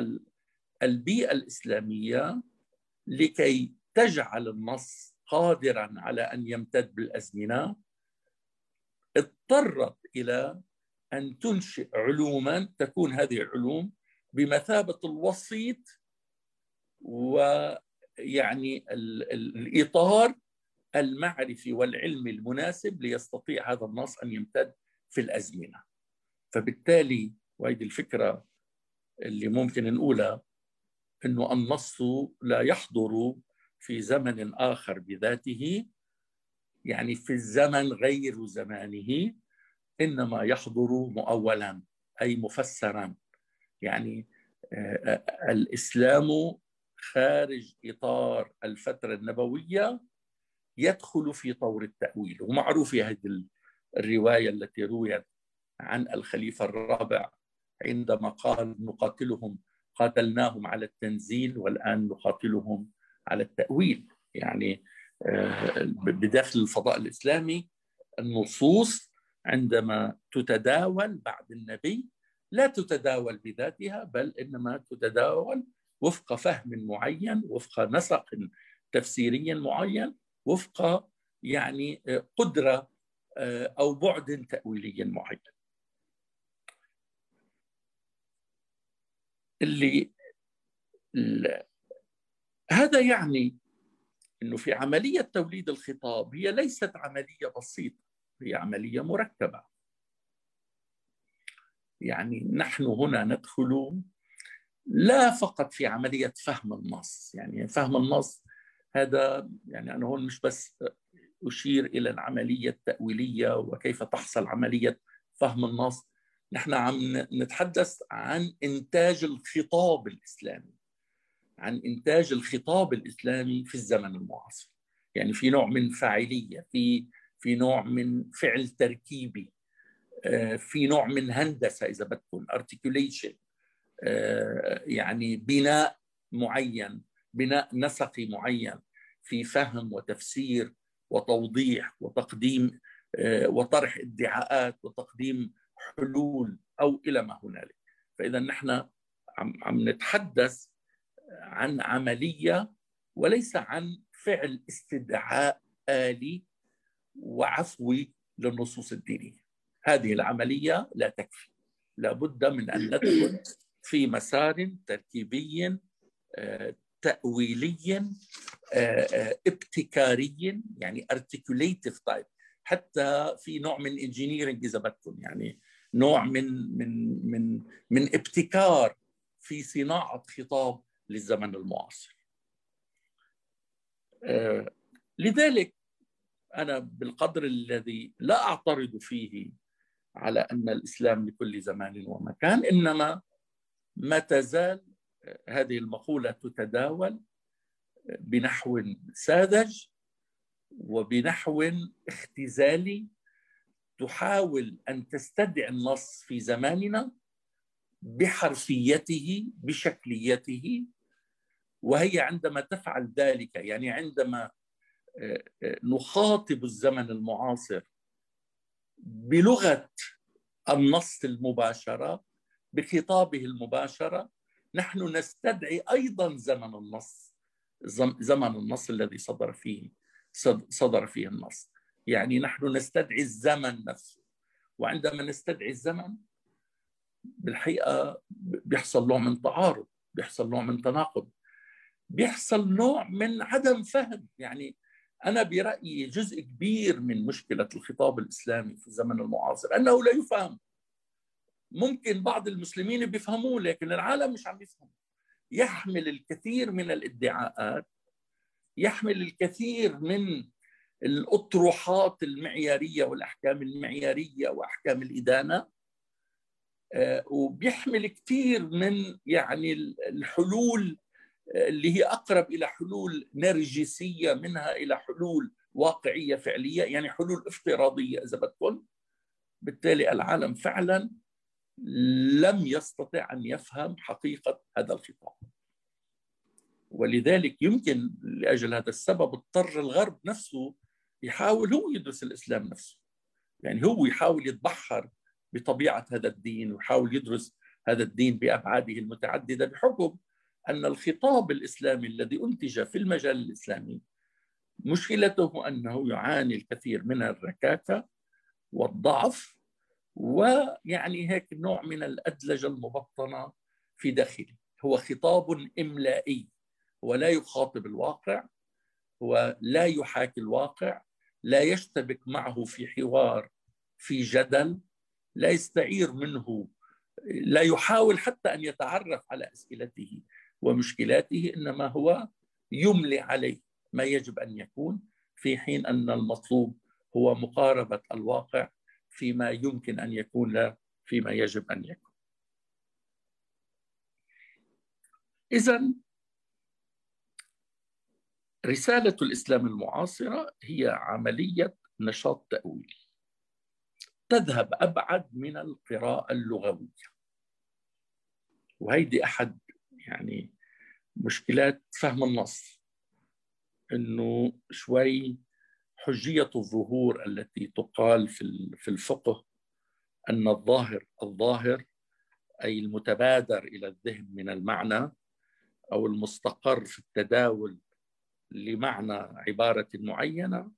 البيئة الإسلامية لكي تجعل النص قادرا على أن يمتد بالأزمنة اضطرت إلى أن تنشئ علوما تكون هذه العلوم بمثابة الوسيط ويعني الإطار المعرفي والعلمي المناسب ليستطيع هذا النص أن يمتد في الأزمنة. فبالتالي وهذه الفكرة اللي ممكن نقولها إنه النص لا يحضر في زمن آخر بذاته يعني في الزمن غير زمانه إنما يحضر مؤولا أي مفسرا. يعني آه، الإسلام خارج إطار الفترة النبوية يدخل في طور التأويل. ومعروف هذه الرواية التي رويت عن الخليفة الرابع عندما قال نقاتلهم قاتلناهم على التنزيل والآن نقاتلهم على التأويل. يعني آه، بداخل الفضاء الإسلامي النصوص عندما تتداول بعد النبي لا تتداول بذاتها بل إنما تتداول وفق فهم معين وفق نسق تفسيري معين وفق يعني آه، قدرة آه، أو بعد تأويلي معين. اللي هذا يعني إنه في عملية توليد الخطاب هي ليست عملية بسيطة هي عملية مركبة. يعني نحن هنا ندخل لا فقط في عملية فهم النص يعني فهم النص هذا يعني أنا هون مش بس أشير إلى العملية التأويلية وكيف تحصل عملية فهم النص نحن عم نتحدث عن إنتاج الخطاب الإسلامي عن إنتاج الخطاب الإسلامي في الزمن المعاصر. يعني في نوع من فاعلية في في نوع من فعل تركيبي آه، في نوع من هندسة إذا بدكم ارتكيوليشن آه، يعني بناء معين بناء نسقي معين في فهم وتفسير وتوضيح وتقديم آه، وطرح ادعاءات وتقديم حلول أو إلى ما هنالك. فإذا نحن عم عم نتحدث عن عملية وليس عن فعل استدعاء آلي وعفوي للنصوص الدينية. هذه العملية لا تكفي. لابد من أن ندخل في مسار تركيبي آه، تأويلي آه، آه، ابتكاري يعني articulative type. حتى في نوع من انجينيرنج إذا بدكم يعني نوع من من من من ابتكار في صناعة خطاب للزمن المعاصر. لذلك أنا بالقدر الذي لا أعترض فيه على أن الإسلام لكل زمان ومكان إنما ما تزال هذه المقولة تتداول بنحو ساذج وبنحو اختزالي تحاول أن تستدعي النص في زماننا بحرفيته بشكليته وهي عندما تفعل ذلك يعني عندما آه، آه، نخاطب الزمن المعاصر بلغة النص المباشرة بخطابه المباشرة نحن نستدعي أيضا زمن النص زمن النص الذي صدر فيه صدر فيه النص. يعني نحن نستدعي الزمن نفسه. وعندما نستدعي الزمن بالحقيقة بيحصل نوع من تعارض بيحصل نوع من تناقض بيحصل نوع من عدم فهم. يعني أنا برأيي جزء كبير من مشكلة الخطاب الإسلامي في الزمن المعاصر أنه لا يفهم. ممكن بعض المسلمين بيفهموه لكن العالم مش عم يفهم. يحمل الكثير من الادعاءات يحمل الكثير من الأطروحات المعيارية والأحكام المعيارية وأحكام الإدانة آه، وبيحمل كثير من يعني الحلول آه، اللي هي أقرب إلى حلول نرجسية منها إلى حلول واقعية فعلية يعني حلول افتراضية إذا بدكم. بالتالي العالم فعلا لم يستطع أن يفهم حقيقة هذا الخطاب. ولذلك يمكن لأجل هذا السبب اضطر الغرب نفسه يحاول هو يدرس الإسلام نفسه. يعني هو يحاول يتبحر بطبيعة هذا الدين ويحاول يدرس هذا الدين بأبعاده المتعددة بحكم أن الخطاب الإسلامي الذي أنتج في المجال الإسلامي مشكلته أنه يعاني الكثير من الركاكة والضعف ويعني هيك نوع من الأدلجة المبطنة في داخله. هو خطاب إملائي ولا يخاطب الواقع هو لا يحاكي الواقع لا يشتبك معه في حوار في جدل لا يستعير منه لا يحاول حتى أن يتعرف على أسئلته ومشكلاته إنما هو يملي عليه ما يجب أن يكون في حين أن المطلوب هو مقاربة الواقع فيما يمكن أن يكون لا فيما يجب أن يكون. اذا رسالة الإسلام المعاصرة هي عملية نشاط تأويلي. تذهب أبعد من القراءة اللغوية. وهيدي أحد يعني مشكلات فهم النص. إنه شوي حجية الظهور التي تقال في الفقه أن الظاهر الظاهر أي المتبادر إلى الذهن من المعنى أو المستقر في التداول لمعنى عبارة معينة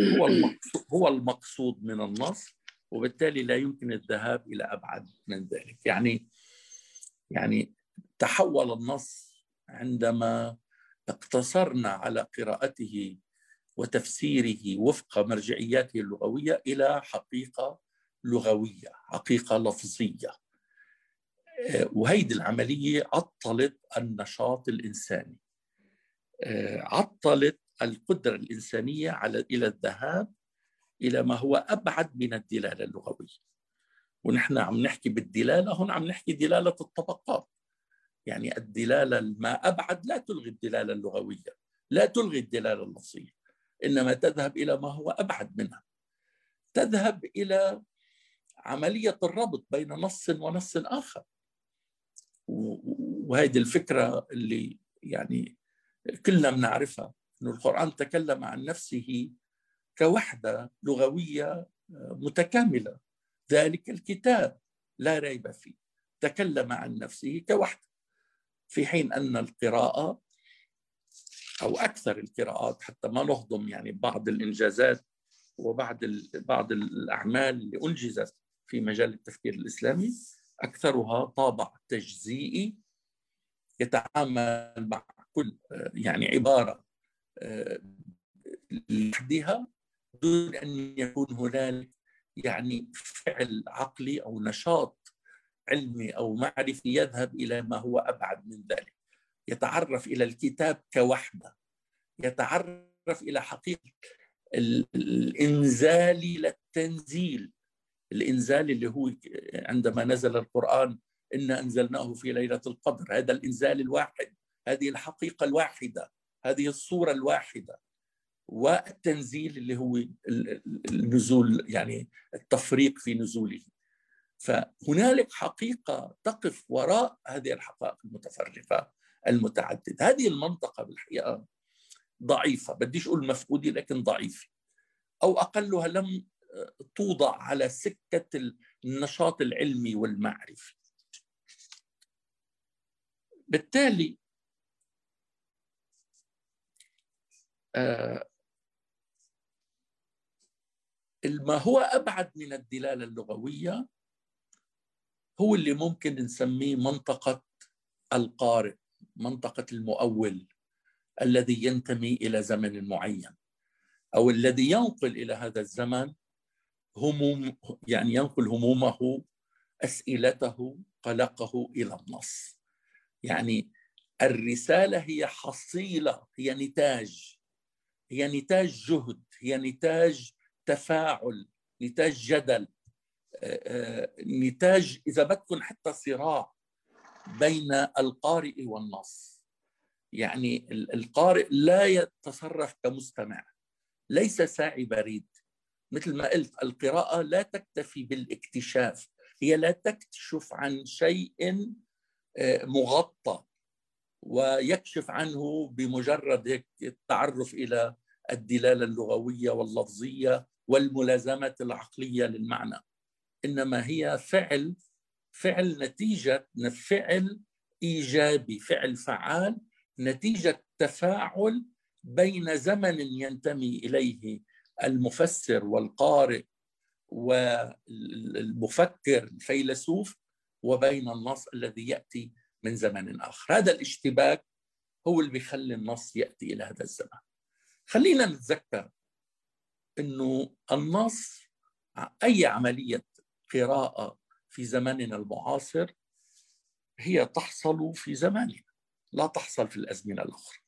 هو المقصود هو المقصود من النص وبالتالي لا يمكن الذهاب إلى أبعد من ذلك يعني يعني تحول النص عندما اقتصرنا على قراءته وتفسيره وفق مرجعياته اللغوية إلى حقيقة لغوية، حقيقة لفظية. وهيدي العملية عطلت النشاط الإنساني. عطلت القدرة الإنسانية على إلى الذهاب إلى ما هو أبعد من الدلالة اللغوية. ونحن عم نحكي بالدلالة هون عم نحكي دلالة الطبقات. يعني الدلالة ما أبعد لا تلغي الدلالة اللغوية، لا تلغي الدلالة اللفظيه. إنما تذهب إلى ما هو أبعد منها تذهب إلى عملية الربط بين نص ونص آخر وهذه الفكرة اللي يعني كلنا بنعرفها إنه القرآن تكلم عن نفسه كوحدة لغوية متكاملة. ذلك الكتاب لا ريب فيه. تكلم عن نفسه كوحدة. في حين أن القراءة أو أكثر القراءات حتى ما نهضم يعني بعض الإنجازات وبعض بعض الأعمال اللي أنجزت في مجال التفكير الإسلامي أكثرها طابع تجزيئي يتعامل مع كل يعني عبارة لوحدها دون أن يكون هنالك يعني فعل عقلي أو نشاط علمي أو معرفي يذهب إلى ما هو أبعد من ذلك. يتعرف إلى الكتاب كوحدة. يتعرف إلى حقيقة الإنزال للتنزيل الإنزال اللي هو عندما نزل القرآن إنا أنزلناه في ليلة القدر. هذا الإنزال الواحد. هذه الحقيقة الواحدة هذه الصورة الواحدة. والتنزيل اللي هو النزول يعني التفريق في نزوله. فهنالك حقيقة تقف وراء هذه الحقائق المتفرقة المتعدد هذه المنطقة بالحقيقة ضعيفة. بديش أقول مفقودة لكن ضعيفة. أو أقلها لم توضع على سكة النشاط العلمي والمعرفي. بالتالي ما هو أبعد من الدلالة اللغوية هو اللي ممكن نسميه منطقة القارئ منطقة المؤول الذي ينتمي إلى زمن معين أو الذي ينقل إلى هذا الزمن هموم يعني ينقل همومه أسئلته قلقه إلى النص. يعني الرسالة هي حصيلة هي نتاج. هي نتاج جهد هي نتاج تفاعل نتاج جدل. نتاج إذا بدكم حتى صراع بين القارئ والنص. يعني القارئ لا يتصرف كمستمع ليس ساعي بريد. مثل ما قلت القراءة لا تكتفي بالاكتشاف هي لا تكشف عن شيء مغطى ويكشف عنه بمجرد التعرف إلى الدلالة اللغوية واللفظية والملازمة العقلية للمعنى. إنما هي فعل فعل نتيجة فعل إيجابي فعل فعال نتيجة تفاعل بين زمن ينتمي إليه المفسر والقارئ والمفكر الفيلسوف وبين النص الذي يأتي من زمن آخر. هذا الاشتباك هو اللي بيخلي النص يأتي إلى هذا الزمن. خلينا نتذكر أنه النص أي عملية قراءة في زماننا المعاصر هي تحصل في زماننا لا تحصل في الأزمنة الأخرى.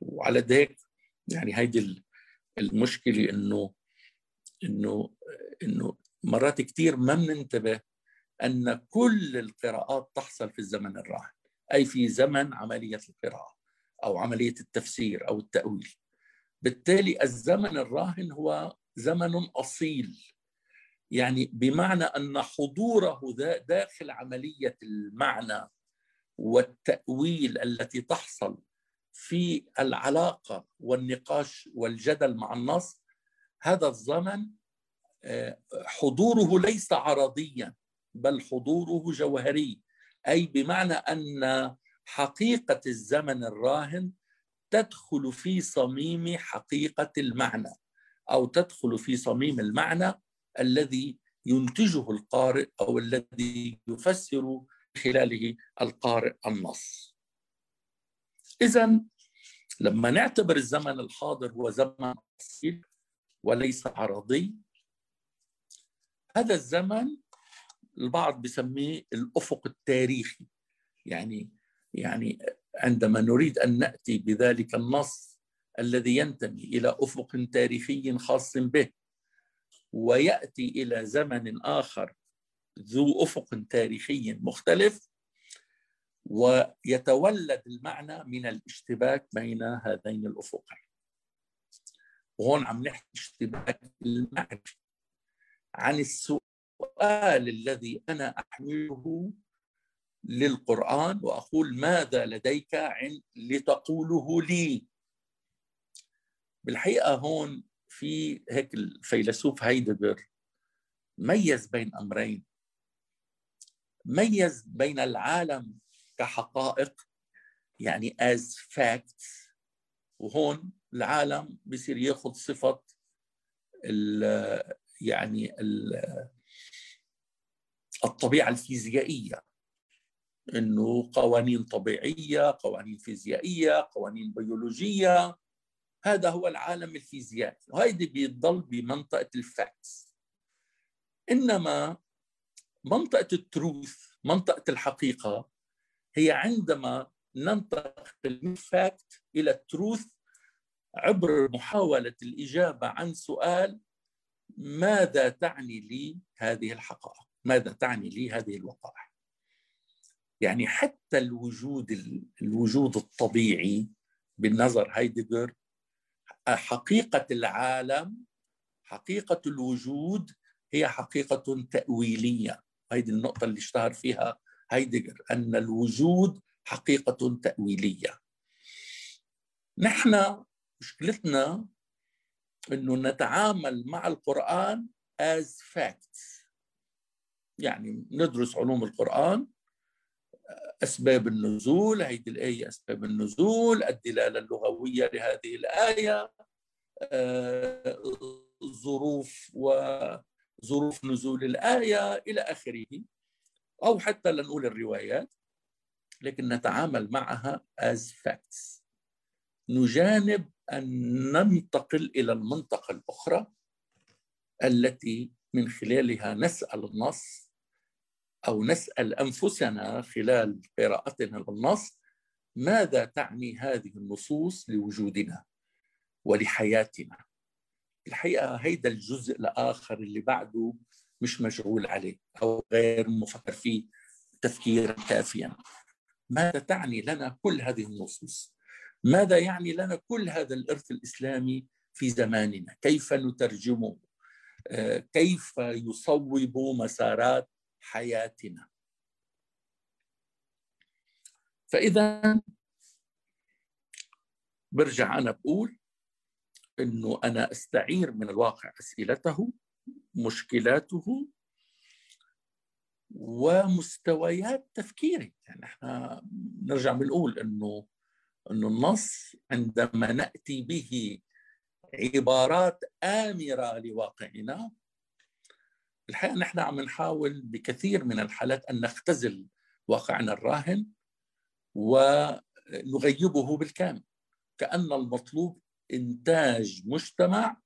وعلى ذلك يعني هيدي المشكلة إنه إنه إنه مرات كثير ما بننتبه أن كل القراءات تحصل في الزمن الراهن أي في زمن عملية القراءة أو عملية التفسير أو التأويل. بالتالي الزمن الراهن هو زمن أصيل. يعني بمعنى أن حضوره داخل عملية المعنى والتأويل التي تحصل في العلاقة والنقاش والجدل مع النص هذا الزمن حضوره ليس عرضيا بل حضوره جوهري. أي بمعنى أن حقيقة الزمن الراهن تدخل في صميم حقيقة المعنى أو تدخل في صميم المعنى الذي ينتجه القارئ أو الذي يفسر خلاله القارئ النص. إذا لما نعتبر الزمن الحاضر هو زمن وليس عرضي هذا الزمن البعض بيسميه الأفق التاريخي يعني يعني عندما نريد أن نأتي بذلك النص الذي ينتمي إلى أفق تاريخي خاص به ويأتي إلى زمن آخر ذو أفق تاريخي مختلف ويتولد المعنى من الاشتباك بين هذين الأفقين. وهون عم نحكي اشتباك المعرفة عن السؤال الذي أنا أحمله للقرآن وأقول ماذا لديك لتقوله لي. بالحقيقة هون في هيك الفيلسوف هايدغر ميز بين أمرين. ميز بين العالم كحقائق يعني as facts وهون العالم بصير ياخذ صفة ال يعني ال الطبيعة الفيزيائية. إنه قوانين طبيعية قوانين فيزيائية قوانين بيولوجية. هذا هو العالم الفيزيائي. وهيدي بيضل بمنطقة ال facts إنما منطقة ال truth منطقة الحقيقة هي عندما ننتقل من fact إلى ال truth عبر محاولة الإجابة عن سؤال ماذا تعني لي هذه الحقائق؟ ماذا تعني لي هذه الوقائع؟ يعني حتى الوجود الوجود الطبيعي بالنظر هايدغر حقيقة العالم حقيقة الوجود هي حقيقة تأويلية. هذه النقطة اللي اشتهر فيها هايدغر أن الوجود حقيقة تأويلية. نحن مشكلتنا أنه نتعامل مع القرآن as facts. يعني ندرس علوم القرآن أسباب النزول هيدي الآية أسباب النزول الدلالة اللغوية لهذه الآية آه، ظروف وظروف نزول الآية إلى آخره أو حتى لنقول الروايات لكن نتعامل معها as facts. نجانب أن ننتقل إلى المنطقة الأخرى التي من خلالها نسأل النص أو نسأل أنفسنا خلال قراءتنا للنص ماذا تعني هذه النصوص لوجودنا ولحياتنا؟ الحقيقة هيدا الجزء الآخر اللي بعده مش مشغول عليه أو غير مفكر فيه تفكيرا كافيا. ماذا تعني لنا كل هذه النصوص؟ ماذا يعني لنا كل هذا الإرث الإسلامي في زماننا؟ كيف نترجمه؟ آه، كيف يصوب مسارات حياتنا. فإذا برجع أنا بقول أنه أنا أستعير من الواقع أسئلته مشكلاته ومستويات تفكيري. يعني إحنا نرجع بنقول إنه إنه النص عندما نأتي به عبارات آمرة لواقعنا الحقيقة نحن عم نحاول بكثير من الحالات أن نختزل واقعنا الراهن ونغيبه بالكامل. كأن المطلوب إنتاج مجتمع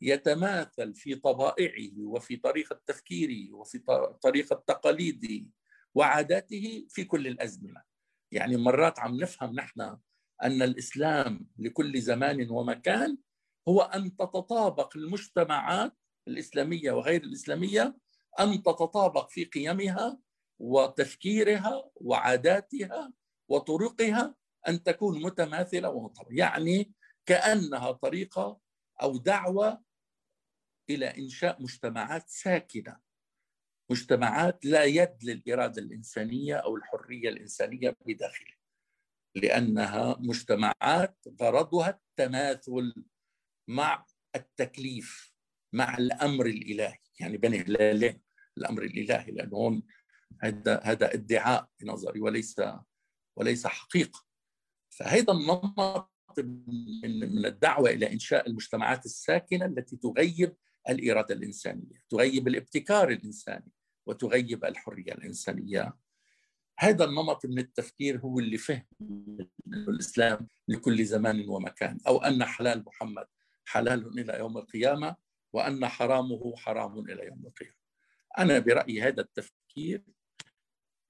يتماثل في طبائعه وفي طريقة تفكيره وفي طريقة تقاليده وعاداته في كل الأزمنة. يعني مرات عم نفهم نحن أن الإسلام لكل زمان ومكان هو أن تتطابق المجتمعات الإسلامية وغير الإسلامية أن تتطابق في قيمها وتفكيرها وعاداتها وطرقها أن تكون متماثلة ومطابقة. يعني كأنها طريقة أو دعوة إلى إنشاء مجتمعات ساكنة مجتمعات لا يد للإرادة الإنسانية أو الحرية الإنسانية بداخله لأنها مجتمعات غرضها التماثل مع التكليف. مع الأمر الإلهي. يعني بين هلالين الأمر الإلهي؟ لأنه هون هذا هذا ادعاء بنظري وليس وليس حقيقة. فهذا النمط من الدعوة إلى إنشاء المجتمعات الساكنة التي تغيب الإرادة الإنسانية، تغيب الابتكار الإنساني وتغيب الحرية الإنسانية. هذا النمط من التفكير هو اللي فهم الإسلام لكل زمان ومكان. أو أن حلال محمد حلال إلى يوم القيامة. وأن حرامه حرام إلى يوم القيامة. أنا برأيي هذا التفكير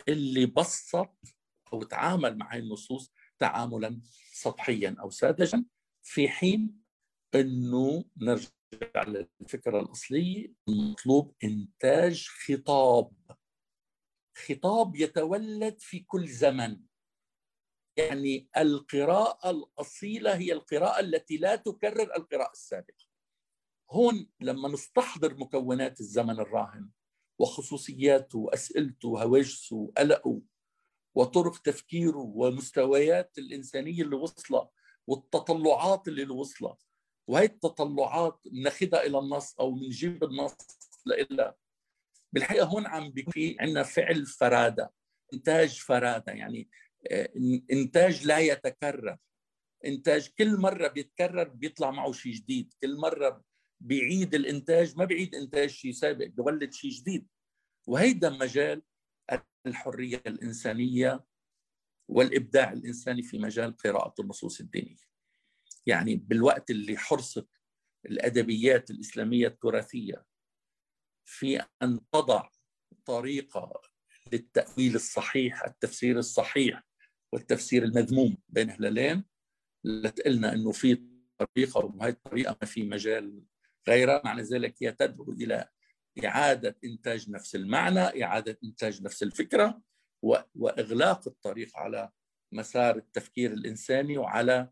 اللي بسط أو تعامل مع النصوص تعاملا سطحيا أو ساذجا في حين أنه نرجع للفكرة الأصلية المطلوب إنتاج خطاب. خطاب يتولد في كل زمن. يعني القراءة الأصيلة هي القراءة التي لا تكرر القراءة السابقة. هون لما نستحضر مكونات الزمن الراهن وخصوصياته وأسئلته وهواجسه وقلقه وطرق تفكيره ومستويات الإنسانية اللي وصلها والتطلعات اللي وصلها وهي التطلعات بناخذها إلى النص أو بنجيب النص لإلها. بالحقيقة هون عم في عندنا فعل فرادة إنتاج فرادة يعني آه، إنتاج لا يتكرر. إنتاج كل مرة بيتكرر بيطلع معه شيء جديد كل مرة بيعيد الإنتاج ما بيعيد إنتاج شيء سابق بيولد شيء جديد. وهيدا مجال الحرية الإنسانية والإبداع الإنساني في مجال قراءة النصوص الدينية. يعني بالوقت اللي حرصت الأدبيات الإسلامية التراثية في أن تضع طريقة للتأويل الصحيح التفسير الصحيح والتفسير المذموم بين هلالين لتقلنا أنه في طريقة وهي الطريقة ما في مجال غيرها معنى ذلك هي تدعو إلى إعادة إنتاج نفس المعنى إعادة إنتاج نفس الفكرة وإغلاق الطريق على مسار التفكير الإنساني وعلى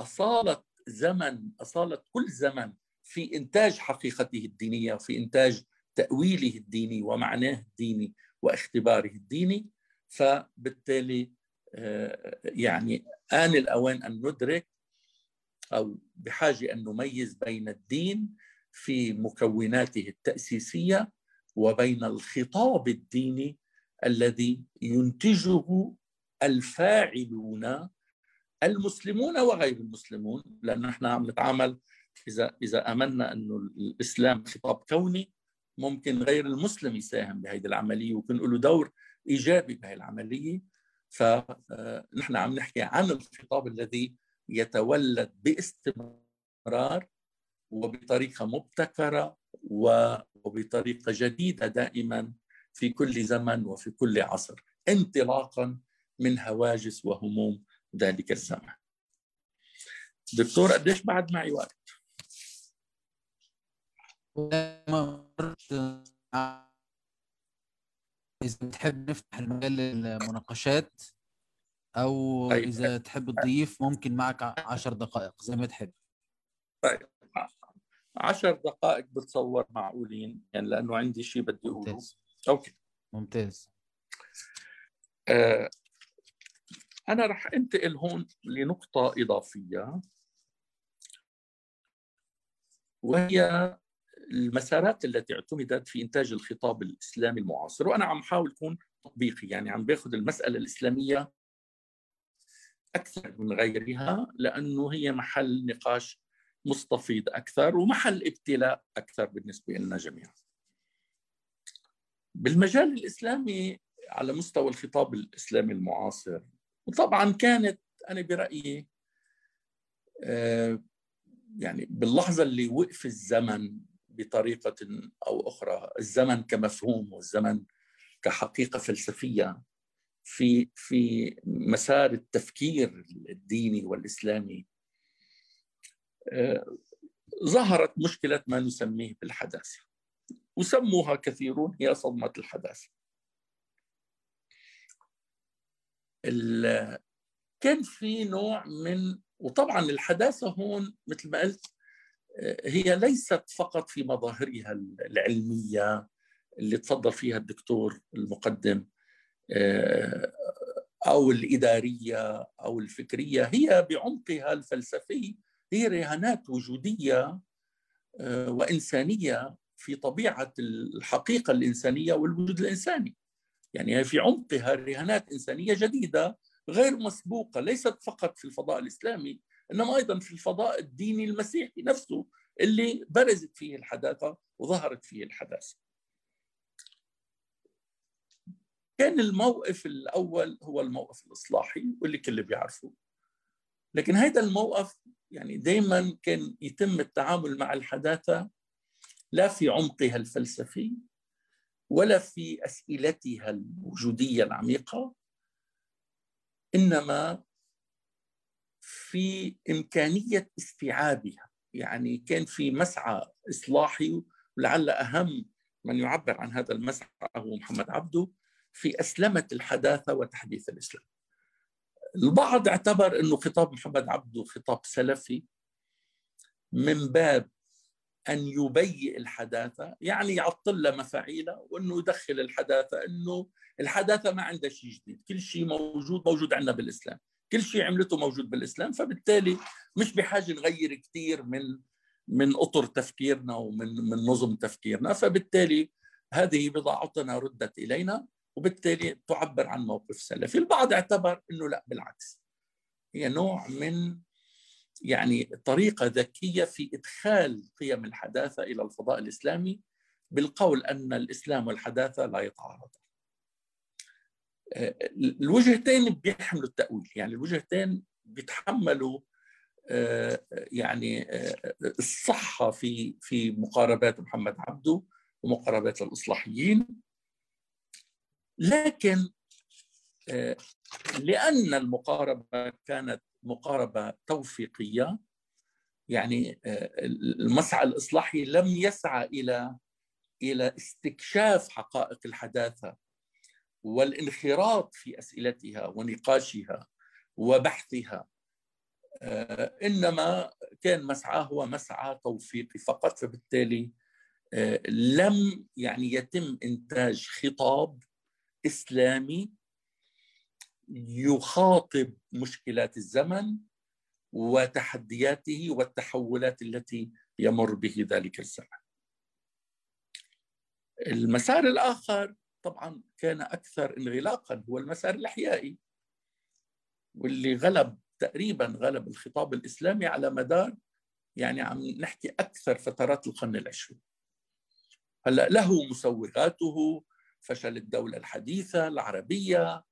أصالة زمن أصالة كل زمن في إنتاج حقيقته الدينية وفي إنتاج تأويله الديني ومعناه الديني واختباره الديني. فبالتالي آه، يعني آن الأوان أن ندرك أو بحاجة أن نميز بين الدين في مكوناته التأسيسية وبين الخطاب الديني الذي ينتجه الفاعلون المسلمون وغير المسلمون لأن نحن عم نتعامل إذا إذا آمنا أنه الإسلام خطاب كوني ممكن غير المسلم يساهم بهذه العملية ويكون له دور إيجابي بهذه العملية. فنحن عم نحكي عن الخطاب الذي يتولد باستمرار وبطريقة مبتكرة وبطريقة جديدة دائما في كل زمن وفي كل عصر انطلاقا من هواجس وهموم ذلك الزمن. دكتور قديش بعد معي وقت؟ إذا بتحب نفتح المجال للمناقشات أو طيب. إذا تحب تضيف ممكن معك عشر دقائق زي ما تحب. طيب. عشر دقائق بتصور معقولين يعني لأنه عندي شيء بدي أقوله. ممتاز. أوكي. ممتاز. آه أنا رح أنتقل هون لنقطة إضافية. وهي المسارات التي اعتمدت في إنتاج الخطاب الإسلامي المعاصر. وأنا عم حاول أكون تطبيقي يعني عم باخذ المسألة الإسلامية أكثر من غيرها لأنه هي محل نقاش مستفيض أكثر ومحل ابتلاء أكثر بالنسبة لنا جميعا. بالمجال الإسلامي على مستوى الخطاب الإسلامي المعاصر وطبعا كانت أنا برأيي آه، يعني باللحظة اللي وقف الزمن بطريقة أو أخرى الزمن كمفهوم والزمن كحقيقة فلسفية في في مسار التفكير الديني والإسلامي ظهرت مشكلة ما نسميه بالحداثة. وسموها كثيرون هي صدمة الحداثة. كان في نوع من وطبعا الحداثة هون مثل ما قلت هي ليست فقط في مظاهرها العلمية اللي تفضل فيها الدكتور المقدم آه، أو الإدارية أو الفكرية هي بعمقها الفلسفي هي رهانات وجودية آه، وإنسانية في طبيعة الحقيقة الإنسانية والوجود الإنساني. يعني في عمقها رهانات إنسانية جديدة غير مسبوقة ليست فقط في الفضاء الإسلامي إنما أيضا في الفضاء الديني المسيحي نفسه اللي برزت فيه الحداثة وظهرت فيه الحداثة. كان الموقف الأول هو الموقف الإصلاحي واللي كل بيعرفه لكن هذا الموقف يعني دائما كان يتم التعامل مع الحداثة لا في عمقها الفلسفي ولا في أسئلتها الوجوديه العميقة إنما في إمكانية استيعابها يعني كان في مسعى إصلاحي ولعل أهم من يعبر عن هذا المسعى هو محمد عبده في اسلمه الحداثة وتحديث الإسلام. البعض اعتبر إنه خطاب محمد عبده خطاب سلفي من باب أن يبيئ الحداثة يعني يعطل لها مفاعيلها وإنه يدخل الحداثة إنه الحداثة ما عندها شيء جديد كل شيء موجود موجود عندنا بالإسلام كل شيء عملته موجود بالإسلام فبالتالي مش بحاجة نغير كثير من من أطر تفكيرنا ومن من نظم تفكيرنا فبالتالي هذه بضاعتنا ردت إلينا. وبالتالي تعبر عن موقف سلفي. البعض اعتبر إنه لا بالعكس. هي نوع من يعني طريقة ذكية في إدخال قيم الحداثة إلى الفضاء الإسلامي بالقول أن الإسلام والحداثة لا يتعارضان. الوجهتين بيحملوا التأويل. يعني الوجهتين بيتحملوا يعني الصحة في في مقاربات محمد عبده ومقاربات الإصلاحيين. لكن لأن المقاربة كانت مقاربة توفيقية يعني المسعى الإصلاحي لم يسعى إلى إلى استكشاف حقائق الحداثة والانخراط في أسئلتها ونقاشها وبحثها إنما كان مسعاه هو مسعى توفيقي فقط فبالتالي لم يعني يتم إنتاج خطاب إسلامي يخاطب مشكلات الزمن وتحدياته والتحولات التي يمر به ذلك الزمن. المسار الآخر طبعا كان أكثر انغلاقا هو المسار الأحيائي واللي غلب تقريبا غلب الخطاب الإسلامي على مدار يعني عم نحكي أكثر فترات القرن العشرين. هلأ له مسوغاته فشل الدولة الحديثة العربية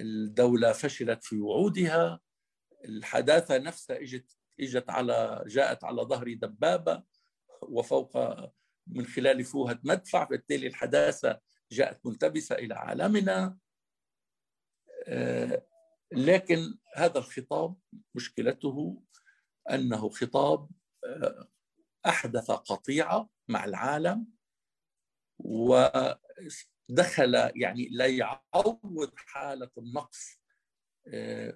الدولة فشلت في وعودها الحداثة نفسها اجت إجت على جاءت على ظهر دبابة وفوق من خلال فوهة مدفع بالتالي الحداثة جاءت ملتبسة إلى عالمنا. لكن هذا الخطاب مشكلته أنه خطاب أحدث قطيعة مع العالم و دخل يعني لا يعوض حالة النقص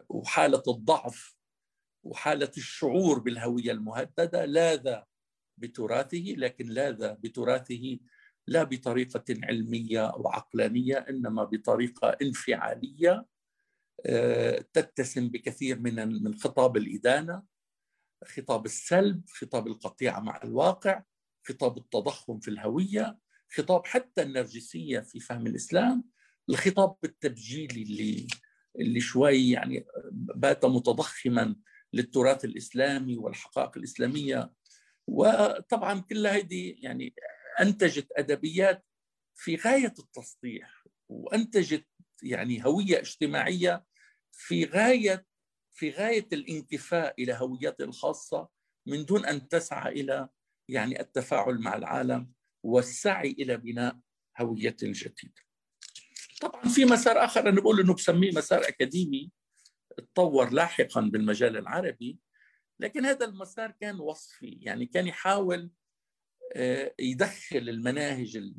وحالة الضعف وحالة الشعور بالهوية المهددة لاذ بتراثه لكن لاذ بتراثه لا بطريقة علمية أو عقلانية إنما بطريقة انفعالية تتسم بكثير من من خطاب الإدانة خطاب السلب خطاب القطيعة مع الواقع خطاب التضخم في الهوية. خطاب حتى النرجسية في فهم الإسلام الخطاب التبجيلي اللي اللي شوي يعني بات متضخما للتراث الإسلامي والحقائق الإسلامية. وطبعا كل هذه يعني أنتجت أدبيات في غاية التسطيح وأنتجت يعني هوية اجتماعية في غاية في غاية الانكفاء إلى هويته الخاصة من دون أن تسعى إلى يعني التفاعل مع العالم. والسعي إلى بناء هوية جديدة. طبعا في مسار آخر أنا بقول إنه بسميه مسار أكاديمي تطور لاحقا بالمجال العربي لكن هذا المسار كان وصفي يعني كان يحاول يدخل المناهج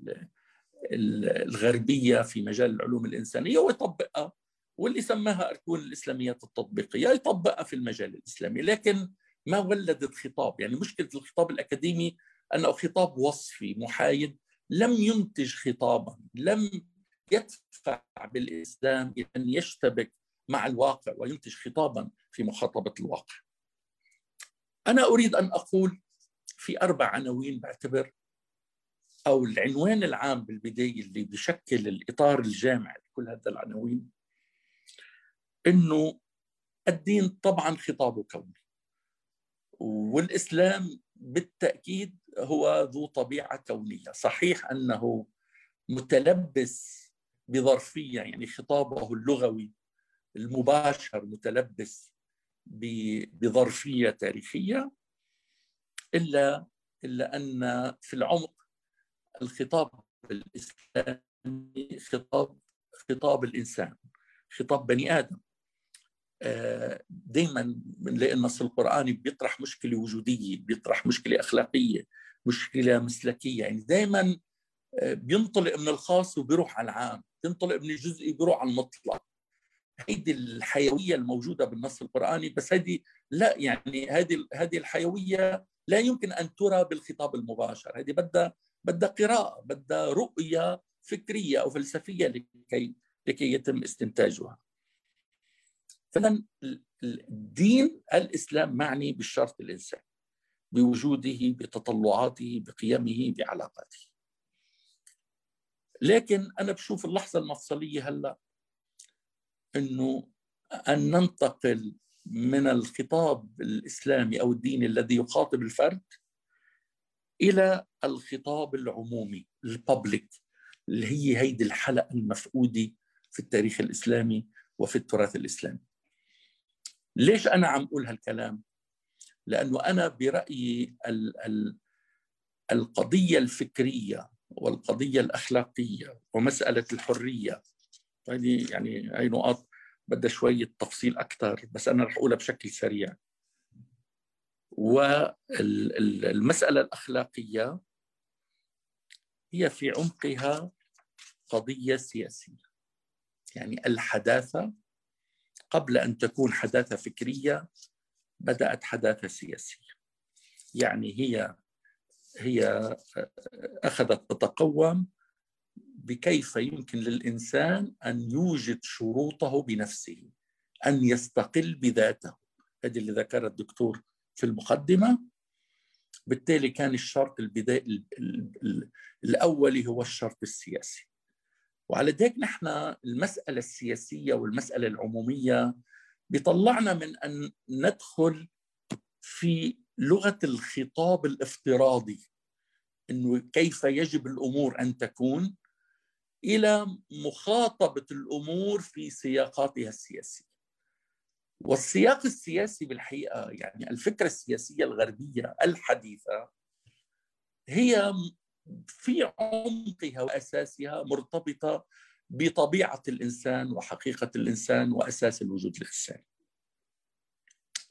الغربية في مجال العلوم الإنسانية ويطبقها واللي سماها أركون الإسلاميات التطبيقية يطبقها في المجال الإسلامي لكن ما ولدت خطاب يعني مشكلة الخطاب الأكاديمي انه خطاب وصفي محايد لم ينتج خطابا لم يدفع بالإسلام ان يشتبك مع الواقع وينتج خطابا في مخاطبة الواقع. أنا أريد أن أقول في أربع عناوين بعتبر أو العنوان العام بالبداية اللي بشكل الإطار الجامع لكل هذا العناوين إنه الدين طبعا خطابه كوني والإسلام بالتأكيد هو ذو طبيعة كونية، صحيح أنه متلبس بظرفية يعني خطابه اللغوي المباشر متلبس بظرفية تاريخية إلا إلا أن في العمق الخطاب الإسلامي خطاب خطاب الإنسان خطاب بني آدم. آه، دائما بنلاقي النص القراني بيطرح مشكلة وجودية بيطرح مشكلة أخلاقية مشكلة مسلكية. يعني دائما آه، بينطلق من الخاص وبيروح على العام. بينطلق من الجزئي بيروح على المطلق. هيدي الحيوية الموجودة بالنص القرآني بس هذه لا يعني هذه هذه الحيوية لا يمكن أن ترى بالخطاب المباشر. هذه بدها بدها قراءة بدها رؤية فكرية أو فلسفية لكي لكي يتم استنتاجها. فاذا الدين الإسلام معني بالشرط الإنساني. بوجوده بتطلعاته بقيمه بعلاقاته لكن أنا بشوف اللحظة المفصلية هلأ إنه أن ننتقل من الخطاب الإسلامي أو الديني الذي يخاطب الفرد إلى الخطاب العمومي الببليك اللي هي هيدي الحلقة المفقودة في التاريخ الإسلامي وفي التراث الإسلامي. ليش أنا عم أقول هالكلام؟ لأنه أنا برأيي ال ال القضية الفكرية والقضية الأخلاقية ومسألة الحرية. هذه يعني هي نقاط بدها شوية تفصيل أكثر بس أنا رح أقولها بشكل سريع. والمسألة الأخلاقية هي في عمقها قضية سياسية. يعني الحداثة قبل أن تكون حداثة فكرية بدأت حداثة سياسية. يعني هي هي أخذت تتقوم بكيف يمكن للإنسان أن يوجد شروطه بنفسه أن يستقل بذاته. هذا اللي ذكره الدكتور في المقدمة. بالتالي كان الشرط البدائي الاولي هو الشرط السياسي. وعلى ذلك نحن المسألة السياسية والمسألة العمومية بيطلعنا من أن ندخل في لغة الخطاب الافتراضي إنه كيف يجب الأمور أن تكون إلى مخاطبة الأمور في سياقاتها السياسية. والسياق السياسي بالحقيقة يعني الفكرة السياسية الغربية الحديثة هي في عمقها واساسها مرتبطة بطبيعة الإنسان وحقيقة الإنسان وأساس الوجود الانساني.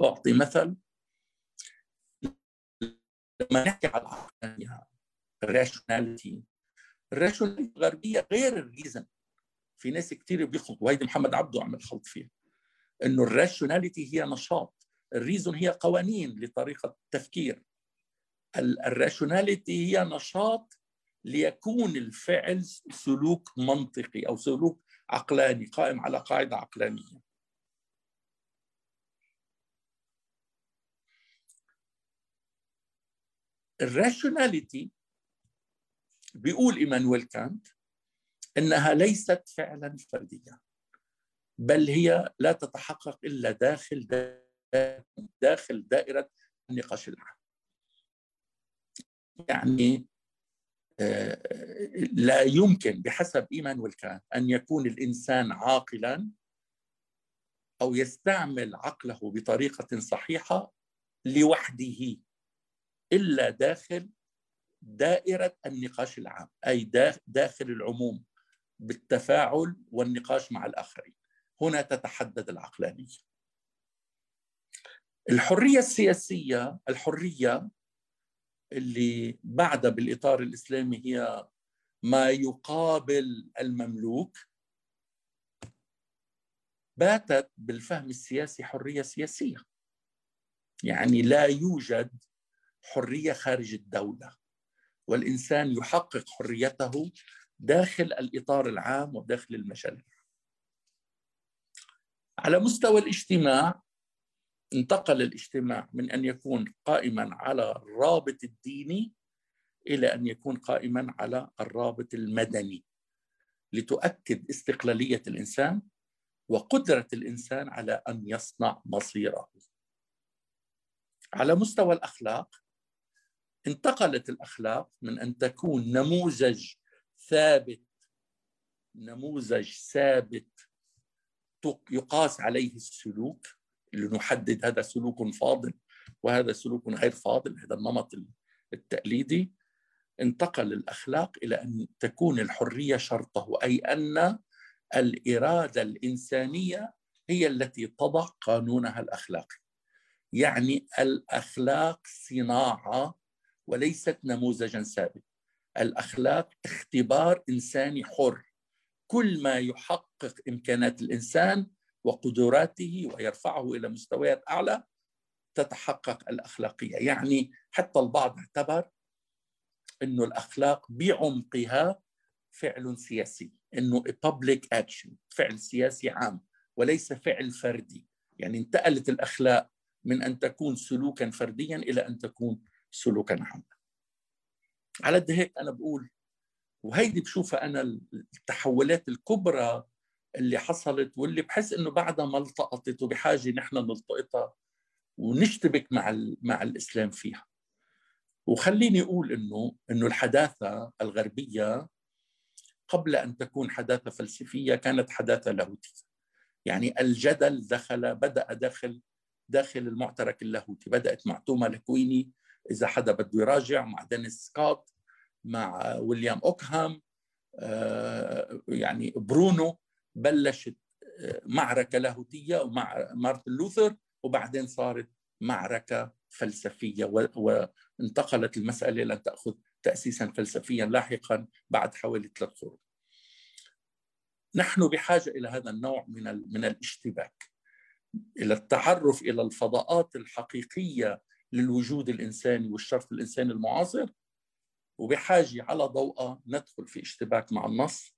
أعطي مثل. لما نحكي على العقلانية ال rationality. ال rationality الغربية غير ال reason. في ناس كثير بيخلطوا وهيدي محمد عبده عمل خلط فيها. إنه ال rationality هي نشاط. ال reason هي قوانين لطريقة التفكير ال rationality هي نشاط ليكون الفعل سلوك منطقي أو سلوك عقلاني قائم على قاعدة عقلانية. الراشوناليتي بيقول إيمانويل كانت إنها ليست فعلا فرديا بل هي لا تتحقق إلا داخل داخل دائرة النقاش العام. يعني لا يمكن بحسب ايمانويل كانت أن يكون الإنسان عاقلا أو يستعمل عقله بطريقة صحيحة لوحده إلا داخل دائرة النقاش العام أي داخل العموم بالتفاعل والنقاش مع الآخرين. هنا تتحدد العقلانية. الحرية السياسية الحرية اللي بعدها بالإطار الإسلامي هي ما يقابل المملوك باتت بالفهم السياسي حرية سياسية. يعني لا يوجد حرية خارج الدولة والإنسان يحقق حريته داخل الإطار العام وداخل المجال على مستوى الاجتماع انتقل الاجتماع من أن يكون قائما على الرابط الديني إلى أن يكون قائما على الرابط المدني لتؤكد استقلالية الإنسان وقدرة الإنسان على أن يصنع مصيره. على مستوى الأخلاق انتقلت الأخلاق من أن تكون نموذج ثابت نموذج ثابت يقاس عليه السلوك لنحدد هذا سلوك فاضل وهذا سلوك غير فاضل هذا النمط التقليدي. انتقل الأخلاق إلى أن تكون الحرية شرطه أي أن الإرادة الإنسانية هي التي تضع قانونها الأخلاقي. يعني الأخلاق صناعة وليست نموذجا ثابت الأخلاق اختبار إنساني حر. كل ما يحقق إمكانات الإنسان وقدراته ويرفعه إلى مستويات أعلى تتحقق الأخلاقية. يعني حتى البعض اعتبر إنه الأخلاق بعمقها فعل سياسي إنه public action فعل سياسي عام وليس فعل فردي. يعني انتقلت الأخلاق من أن تكون سلوكا فرديا إلى أن تكون سلوكا عاما. على قد هيك أنا بقول وهيدي بشوفها أنا التحولات الكبرى اللي حصلت واللي بحس إنه بعدها ما التقطت وبحاجة نحن نلتقطها ونشتبك مع مع الإسلام فيها. وخليني أقول إنه إنه الحداثة الغربية قبل أن تكون حداثة فلسفية كانت حداثة لاهوتية. يعني الجدل دخل بدأ داخل داخل المعترك اللاهوتي. بدأت مع توما الأكويني إذا حدا بده يراجع مع دنس سكوت مع ويليام أوكهام آه، يعني برونو. بلشت آه، معركة لاهوتية مع مارتن لوثر وبعدين صارت معركة فلسفية وانتقلت المسألة لن تأخذ تاسيسا فلسفيا لاحقا بعد حوالي ثلاث قرون. نحن بحاجة إلى هذا النوع من من الاشتباك إلى التعرف إلى الفضاءات الحقيقية للوجود الإنساني والشرط الإنساني المعاصر وبحاجة على ضوءه ندخل في اشتباك مع النص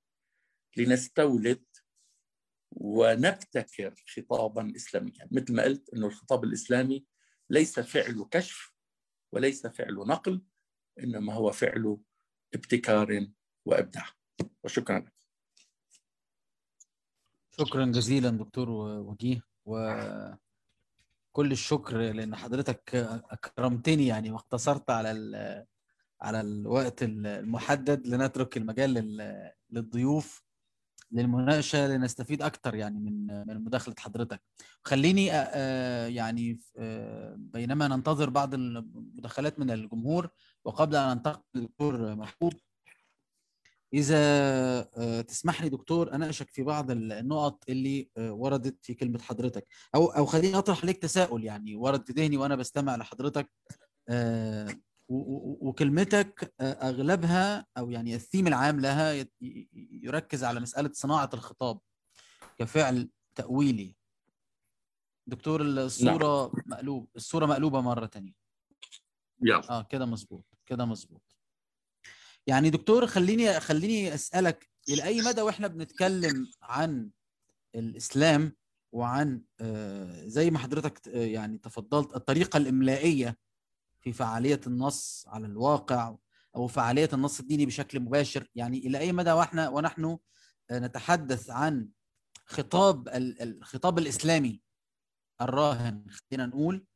لنستولد ونبتكر خطابا اسلاميا. مثل ما قلت إنه الخطاب الإسلامي ليس فعل كشف وليس فعل نقل إنما هو فعل ابتكار وإبداع. وشكرا لك. شكرا جزيلا دكتور وجيه وكل الشكر لأن حضرتك أكرمتني يعني واقتصرت على على الوقت المحدد لنترك المجال للضيوف. للمناقشة لنستفيد أكثر يعني من من مداخلة حضرتك. خليني يعني بينما ننتظر بعض المداخلات من الجمهور وقبل أن أنتقل للدكتور محبوب إذا تسمح لي دكتور أناقشك في بعض النقط اللي وردت في كلمة حضرتك. أو أو خليني أطرح عليك تساؤل يعني ورد في ذهني وأنا بستمع لحضرتك. وكلمتك أغلبها أو يعني الثيم العام لها يركز على مسألة صناعة الخطاب كفعل تأويلي. دكتور الصورة نعم. مقلوب الصورة مقلوبة مرة ثانية آه كده مظبوط كده مظبوط. يعني دكتور خليني خليني أسألك إلى أي مدى وإحنا بنتكلم عن الإسلام وعن زي ما حضرتك يعني تفضلت الطريقة الإملائية في فعالية النص على الواقع أو فعالية النص الديني بشكل مباشر. يعني إلى أي مدى وإحنا ونحن نتحدث عن خطاب الخطاب الإسلامي الراهن خلينا نقول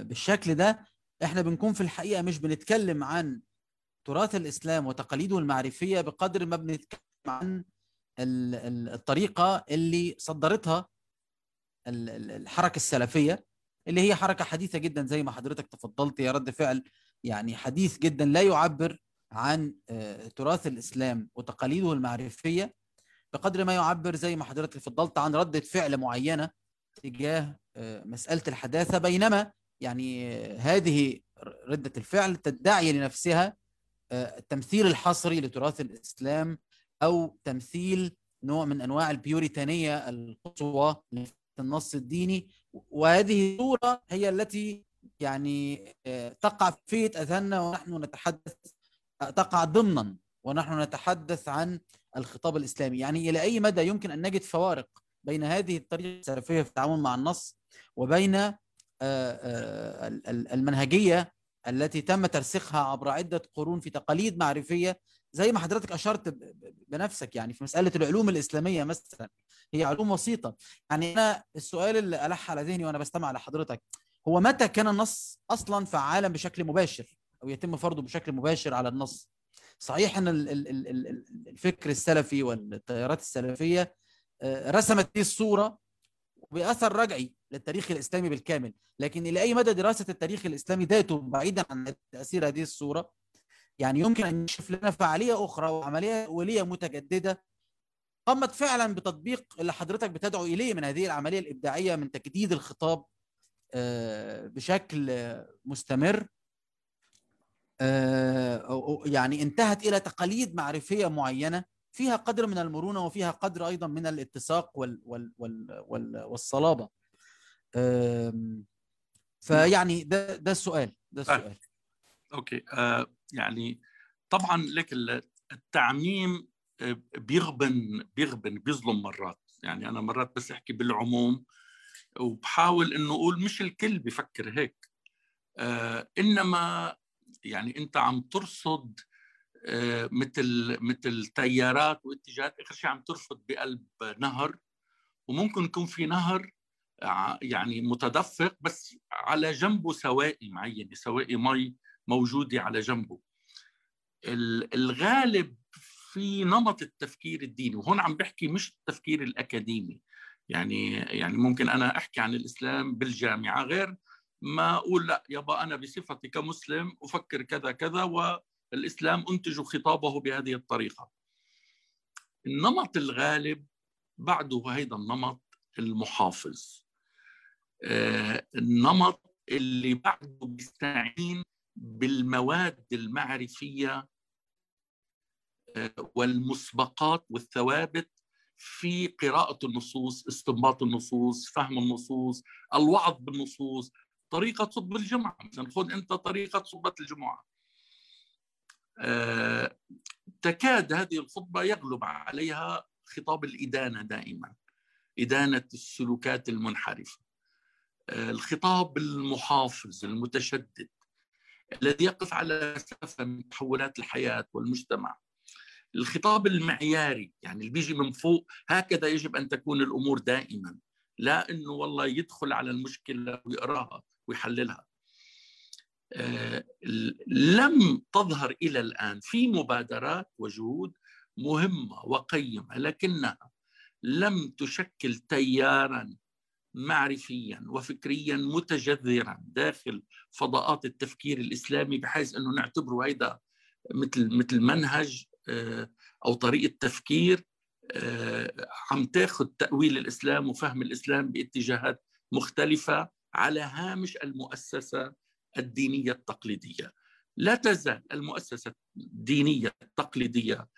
بالشكل ده إحنا بنكون في الحقيقة مش بنتكلم عن تراث الإسلام وتقاليده المعرفية بقدر ما بنتكلم عن الطريقة اللي صدرتها الحركة السلفية. اللي هي حركة حديثة جدا زي ما حضرتك تفضلت يا رد فعل يعني حديث جدا لا يعبر عن تراث الإسلام وتقاليده المعرفية بقدر ما يعبر زي ما حضرتك تفضلت عن ردة فعل معينة تجاه مسألة الحداثة. بينما يعني هذه ردة الفعل تدعي لنفسها التمثيل الحصري لتراث الإسلام أو تمثيل نوع من أنواع البيوريتانية القصوى النص الديني وهذه الصورة هي التي يعني تقع في أذهاننا ونحن نتحدث تقع ضمنا ونحن نتحدث عن الخطاب الإسلامي. يعني إلى أي مدى يمكن أن نجد فوارق بين هذه الطريقة السلفية في التعامل مع النص وبين المنهجية التي تم ترسيخها عبر عدة قرون في تقاليد معرفية زي ما حضرتك أشرت بنفسك يعني في مسألة العلوم الإسلامية مثلا. هي علوم وسيطة. يعني أنا السؤال اللي ألح على ذهني وأنا بستمع لحضرتك هو متى كان النص أصلا فعالا بشكل مباشر أو يتم فرضه بشكل مباشر على النص؟ صحيح إن الفكر السلفي والتيارات السلفية رسمت دي الصورة بأثر رجعي للتاريخ الإسلامي بالكامل. لكن إلى أي مدى دراسة التاريخ الإسلامي ذاته بعيدا عن تأثير هذه الصورة؟ يعني يمكن أن يكشف لنا فعالية أخرى وعملية ولية متجددة قامت فعلا بتطبيق اللي حضرتك بتدعو إليه من هذه العملية الإبداعية من تجديد الخطاب بشكل مستمر. يعني انتهت إلى تقاليد معرفية معينة فيها قدر من المرونة وفيها قدر أيضا من الاتساق وال وال وال وال والصلابة. فيعني ده ده السؤال ده السؤال. أوكي. آه يعني طبعا لك التعميم بيغبن بيغبن بيظلم مرات. يعني أنا مرات بس أحكي بالعموم وبحاول إنه أقول مش الكل بفكر هيك. آه إنما يعني أنت عم ترصد آه مثل مثل تيارات واتجاهات. آخر شيء عم ترصد بقلب نهر. وممكن يكون في نهر يعني متدفق بس على جنبه سوائي معينه سوائي مي. موجودة على جنبه الغالب في نمط التفكير الديني وهون عم بحكي مش التفكير الأكاديمي يعني يعني ممكن أنا أحكي عن الإسلام بالجامعة غير ما أقول لأ يابا أنا بصفتي كمسلم أفكر كذا كذا والإسلام أنتج خطابه بهذه الطريقة. النمط الغالب بعده هيدا النمط المحافظ. آه النمط اللي بعده بيستعين بالمواد المعرفية آه والمسبقات والثوابت في قراءة النصوص استنباط النصوص فهم النصوص الوعظ بالنصوص طريقة خطبة الجمعة مثلا. خذ أنت طريقة خطبة الجمعة. أه تكاد هذه الخطبة يغلب عليها خطاب الإدانة دائما إدانة السلوكات المنحرفة. أه الخطاب المحافظ المتشدد. الذي يقف على مسافة من تحولات الحياة والمجتمع. الخطاب المعياري يعني اللي بيجي من فوق هكذا يجب أن تكون الأمور دائما. لا إنه والله يدخل على المشكلة ويقراها ويحللها. آه لم تظهر إلى الآن في مبادرات وجهود مهمة وقيمة لكنها لم تشكل تيارا معرفيا وفكريا متجذرا داخل فضاءات التفكير الإسلامي بحيث أنه نعتبره هيدا مثل مثل منهج أو طريقة تفكير عم تاخذ تأويل الإسلام وفهم الإسلام باتجاهات مختلفة على هامش المؤسسة الدينية التقليدية. لا تزال المؤسسة الدينية التقليدية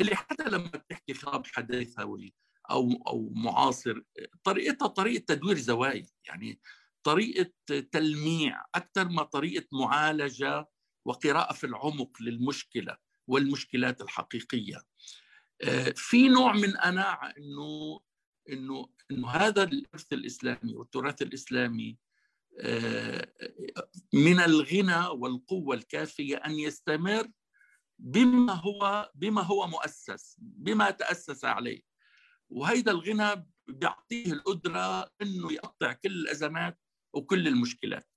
اللي حتى لما تحكي خطاب حداثوي أو أو معاصر طريقتها طريقة تدوير زوايا يعني طريقة تلميع أكثر ما طريقة معالجة وقراءة في العمق للمشكلة والمشكلات الحقيقية. في نوع من اناعه إنه إنه إنه هذا الإرث الإسلامي والتراث الإسلامي من الغنى والقوة الكافية أن يستمر بما هو بما هو مؤسس بما تأسس عليه. وهيدا الغنى بيعطيه القدرة إنه يقطع كل الأزمات وكل المشكلات.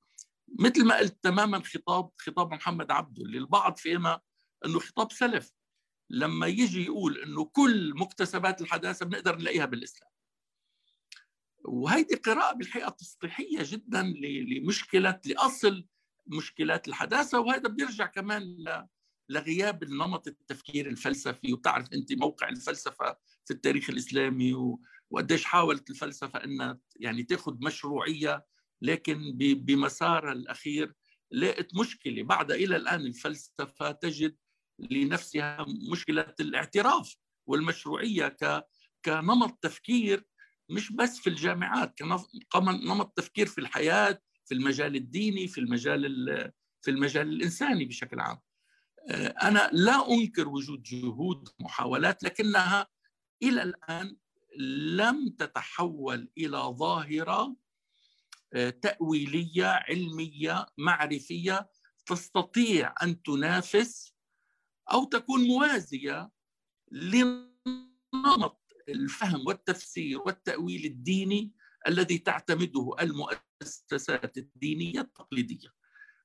مثل ما قلت تماما خطاب خطاب محمد عبده اللي البعض فهمها إنه خطاب سلف. لما يجي يقول إنه كل مكتسبات الحداثة بنقدر نلاقيها بالإسلام. وهيدي قراءة بالحقيقة تسطيحية جدا لمشكلة لأصل مشكلات الحداثة وهذا بيرجع كمان لغياب النمط التفكير الفلسفي وبتعرف أنت موقع الفلسفة في التاريخ الإسلامي وقديش حاولت الفلسفة إنها يعني تاخذ مشروعية لكن بمسارها الأخير لقت مشكلة. بعد إلى الآن الفلسفة تجد لنفسها مشكلة الاعتراف والمشروعية ك كنمط تفكير مش بس في الجامعات كنمط تفكير في الحياة في المجال الديني في المجال في المجال الإنساني بشكل عام. أنا لا أنكر وجود جهود محاولات لكنها إلى الآن لم تتحول إلى ظاهرة تأويلية علمية معرفية تستطيع أن تنافس أو تكون موازية لنمط الفهم والتفسير والتأويل الديني الذي تعتمده المؤسسات الدينية التقليدية.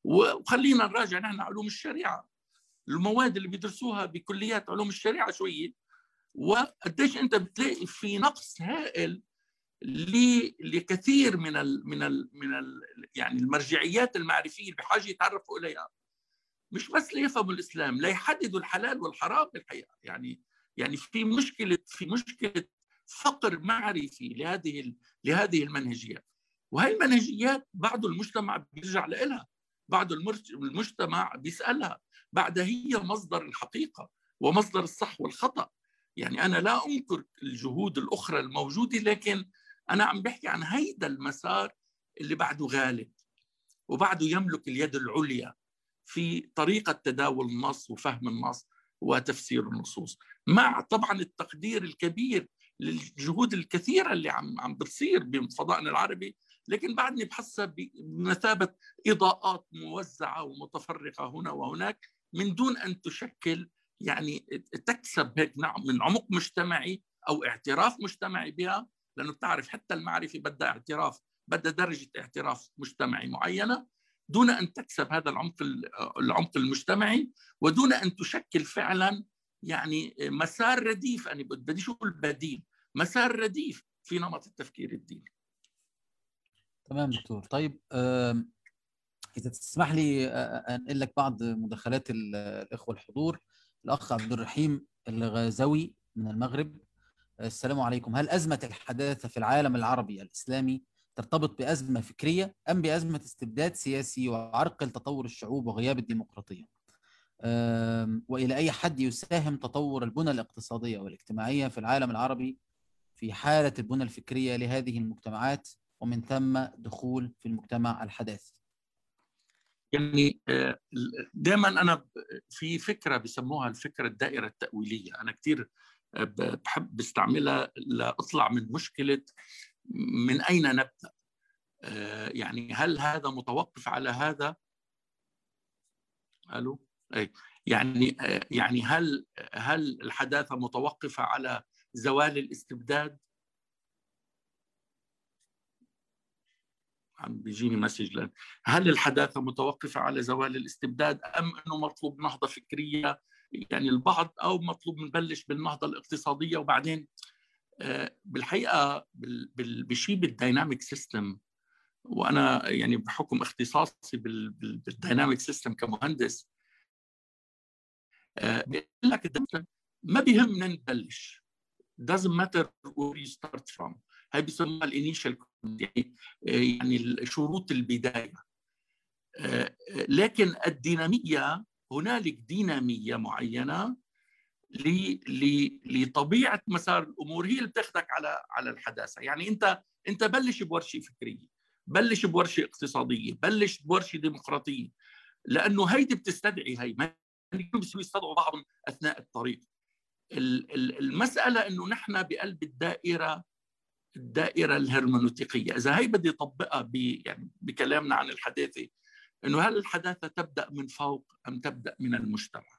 وخلينا نراجع نحن علوم الشريعة. المواد اللي بيدرسوها بكليات علوم الشريعة شوية وقديش أنت بتلاقي في نقص هائل لكثير من ال من ال من ال يعني المرجعيات المعرفية اللي بحاجة يتعرفوا إليها. مش بس ليفهموا الإسلام ليحددوا الحلال والحرام بالحقيقة يعني يعني في مشكله في مشكلة فقر معرفي لهذه لهذه المنهجيات. وهي المنهجيات بعض المجتمع بيرجع لها بعض المجتمع بيسألها. بعدها هي مصدر الحقيقة ومصدر الصح والخطأ. يعني أنا لا أنكر الجهود الأخرى الموجودة لكن أنا عم بحكي عن هيدا المسار اللي بعده غالب وبعده يملك اليد العليا في طريقة تداول النص وفهم النص وتفسير النصوص مع طبعا التقدير الكبير للجهود الكثيرة اللي عم عم بتصير بفضائنا العربي لكن بعدني بحسها بمثابة إضاءات موزعة ومتفرقة هنا وهناك. من دون أن تشكل يعني تكسب هيك نعم من عمق مجتمعي أو اعتراف مجتمعي بها لأنه بتعرف حتى المعرفة بدها اعتراف بدها درجة اعتراف مجتمعي معينة دون أن تكسب هذا العمق العمق المجتمعي ودون أن تشكل فعلا يعني مسار رديف. أنا بدي شو البديل مسار رديف في نمط التفكير الديني. تمام دكتور. طيب اذا تسمح لي أنقل لك بعض مداخلات الإخوة الحضور. الأخ عبد الرحيم الغازوي من المغرب. السلام عليكم. هل أزمة الحداثة في العالم العربي الإسلامي ترتبط بأزمة فكرية أم بأزمة استبداد سياسي وعرقل تطور الشعوب وغياب الديمقراطية؟ وإلى أي حد يساهم تطور البنى الاقتصادية والاجتماعية في العالم العربي في حالة البنى الفكرية لهذه المجتمعات ومن ثم دخول في المجتمع الحداثي؟ يعني دائما أنا في فكرة بسموها الفكرة الدائرة التأويلية. أنا كثير بحب بستعملها لاطلع من مشكلة من أين نبدأ؟ يعني هل هذا متوقف على هذا؟ ألو؟ أي يعني يعني هل هل الحداثة متوقفة على زوال الاستبداد؟ عم بيجيني message هل الحداثة متوقفة على زوال الاستبداد أم إنه مطلوب نهضة فكرية؟ يعني البعض أو مطلوب نبلش بالنهضة الاقتصادية وبعدين بالحقيقة بشيء بال dynamic system وأنا يعني بحكم اختصاصي بال dynamic system كمهندس بقول لك ما بيهمنا نبلش. Doesn't matter where you start from. هاي بيسموها ال initial يعني يعني شروط البداية. لكن الدينامية هنالك دينامية معينة لطبيعة مسار الأمور هي اللي بتاخذك على على الحداثة. يعني أنت أنت بلش بورشة فكرية بلش بورشة اقتصادية بلش بورشة ديمقراطية لأنه هيدي بتستدعي هي ما يستدعوا بعضهم أثناء الطريق. المسألة إنه نحن بقلب الدائرة الدائرة الهرمنوتيقيه إذا هي بدي أطبقها ب يعني بكلامنا عن الحداثة إنه هل الحداثة تبدأ من فوق أم تبدأ من المجتمع؟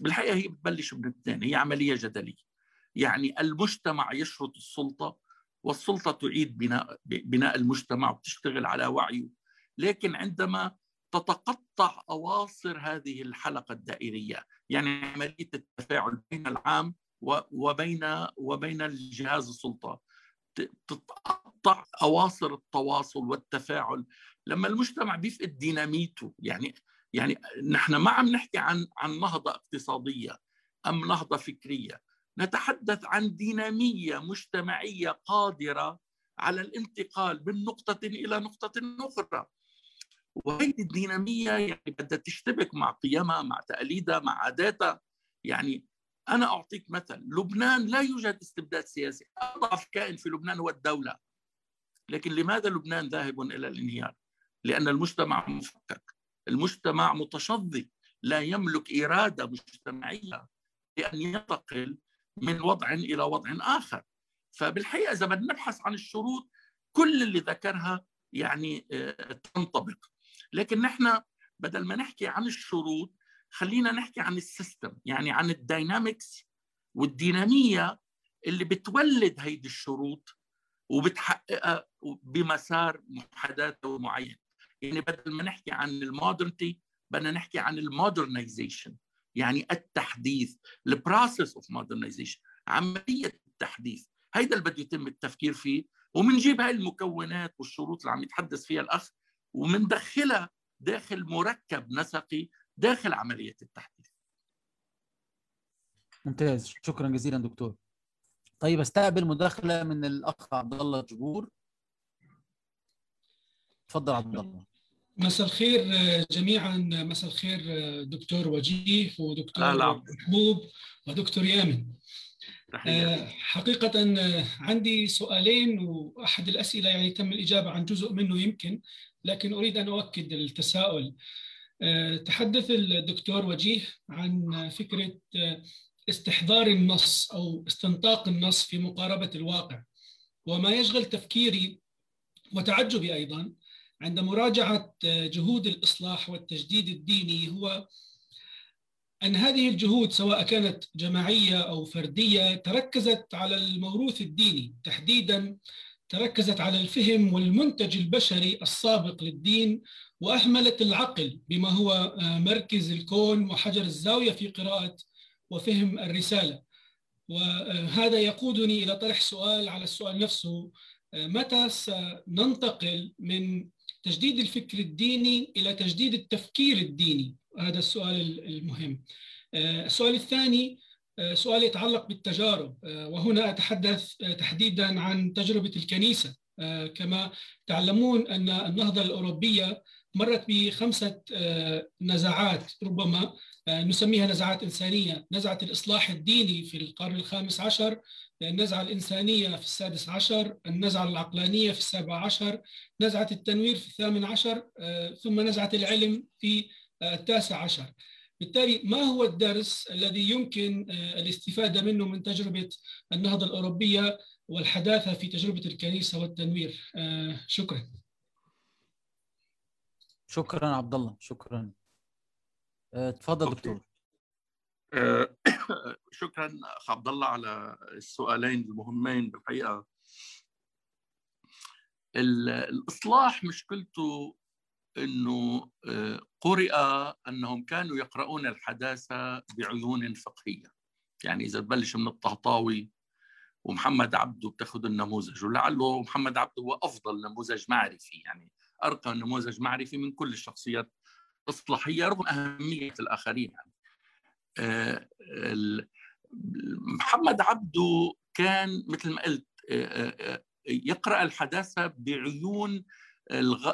بالحقيقة هي بتبلش من الاثنين هي عملية جدلية. يعني المجتمع يشرط السلطة والسلطة تعيد بناء بناء بناء وبتشتغل على وعيه. لكن عندما تتقطع أواصر هذه الحلقة الدائرية يعني عملية التفاعل بين العام وبين وبين الجهاز السلطة تتقطع أواصر التواصل والتفاعل لما المجتمع بيفقد ديناميته. يعني يعني نحن ما عم نحكي عن عن نهضة اقتصادية أم نهضة فكرية. نتحدث عن دينامية مجتمعية قادرة على الانتقال من نقطة إلى نقطة أخرى. وهذه الدينامية يعني بدها تشتبك مع قيمها مع تقاليدها مع عاداتها. يعني أنا أعطيك مثل لبنان لا يوجد استبداد سياسي. أضعف كائن في لبنان هو الدولة. لكن لماذا لبنان ذاهب إلى الانهيار؟ لأن المجتمع مفكك. المجتمع متشظي. لا يملك إرادة مجتمعية لأن ينتقل من وضع إلى وضع آخر. فبالحقيقة إذا بدنا نبحث عن الشروط كل اللي ذكرها يعني آه، تنطبق. لكن نحن بدل ما نحكي عن الشروط خلينا نحكي عن ال system يعني عن ال dynamics والدينامية اللي بتولد هيدي الشروط وبتحققها بمسار محدد ومعين. يعني بدل ما نحكي عن ال modernity بدنا نحكي عن ال modernization يعني التحديث ال process of modernization عملية التحديث. هيدا اللي بده يتم التفكير فيه ومنجيب هاي المكونات والشروط اللي عم يتحدث فيها الأخ ومندخلها داخل مركب نسقي داخل عملية التحديث. ممتاز. شكرا جزيلا دكتور. طيب أستقبل مداخلة من الأخ عبد الله جبور. تفضل عبد الله. مساء الخير جميعا مساء الخير دكتور وجيه ودكتور. محبوب ودكتور يامن. تحية. حقيقة عندي سؤالين وأحد الأسئلة يعني تم الإجابة عن جزء منه يمكن لكن أريد أن أؤكد التساؤل. تحدث الدكتور وجيه عن فكرة استحضار النص أو استنطاق النص في مقاربة الواقع وما يشغل تفكيري وتعجبي أيضا عند مراجعة جهود الإصلاح والتجديد الديني هو أن هذه الجهود سواء كانت جماعية أو فردية تركزت على الموروث الديني تحديدا تركزت على الفهم والمنتج البشري السابق للدين وأهملت العقل بما هو مركز الكون وحجر الزاوية في قراءة وفهم الرسالة. وهذا يقودني إلى طرح سؤال على السؤال نفسه متى سننتقل من تجديد الفكر الديني إلى تجديد التفكير الديني؟ هذا السؤال المهم. السؤال الثاني سؤال يتعلق بالتجارب. وهنا أتحدث تحديدا عن تجربة الكنيسة. كما تعلمون أن النهضة الأوروبية مرت بخمسة نزعات ربما نسميها نزعات إنسانية. نزعة الإصلاح الديني في القرن الخامس عشر النزعة الإنسانية في السادس عشر النزعة العقلانية في السابع عشر نزعة التنوير في الثامن عشر ثم نزعة العلم في التاسع عشر. بالتالي ما هو الدرس الذي يمكن الاستفادة منه من تجربة النهضة الأوروبية والحداثة في تجربة الكنيسة والتنوير؟ شكرا. شكرا عبد الله شكرا تفضل دكتور. شكرا أخ عبد الله على السؤالين المهمين بالحقيقة. الإصلاح مشكلته إنه قرئ أنهم كانوا يقرؤون الحداثة بعيون فقهية يعني إذا تبلش من الطهطاوي ومحمد عبده بتاخذ النموذج ولعله محمد عبده هو أفضل نموذج معرفي يعني أرقى نموذج معرفي من كل الشخصيات الإصلاحية رغم أهمية الآخرين يعني. محمد عبده كان مثل ما قلت يقرأ الحداثة بعيون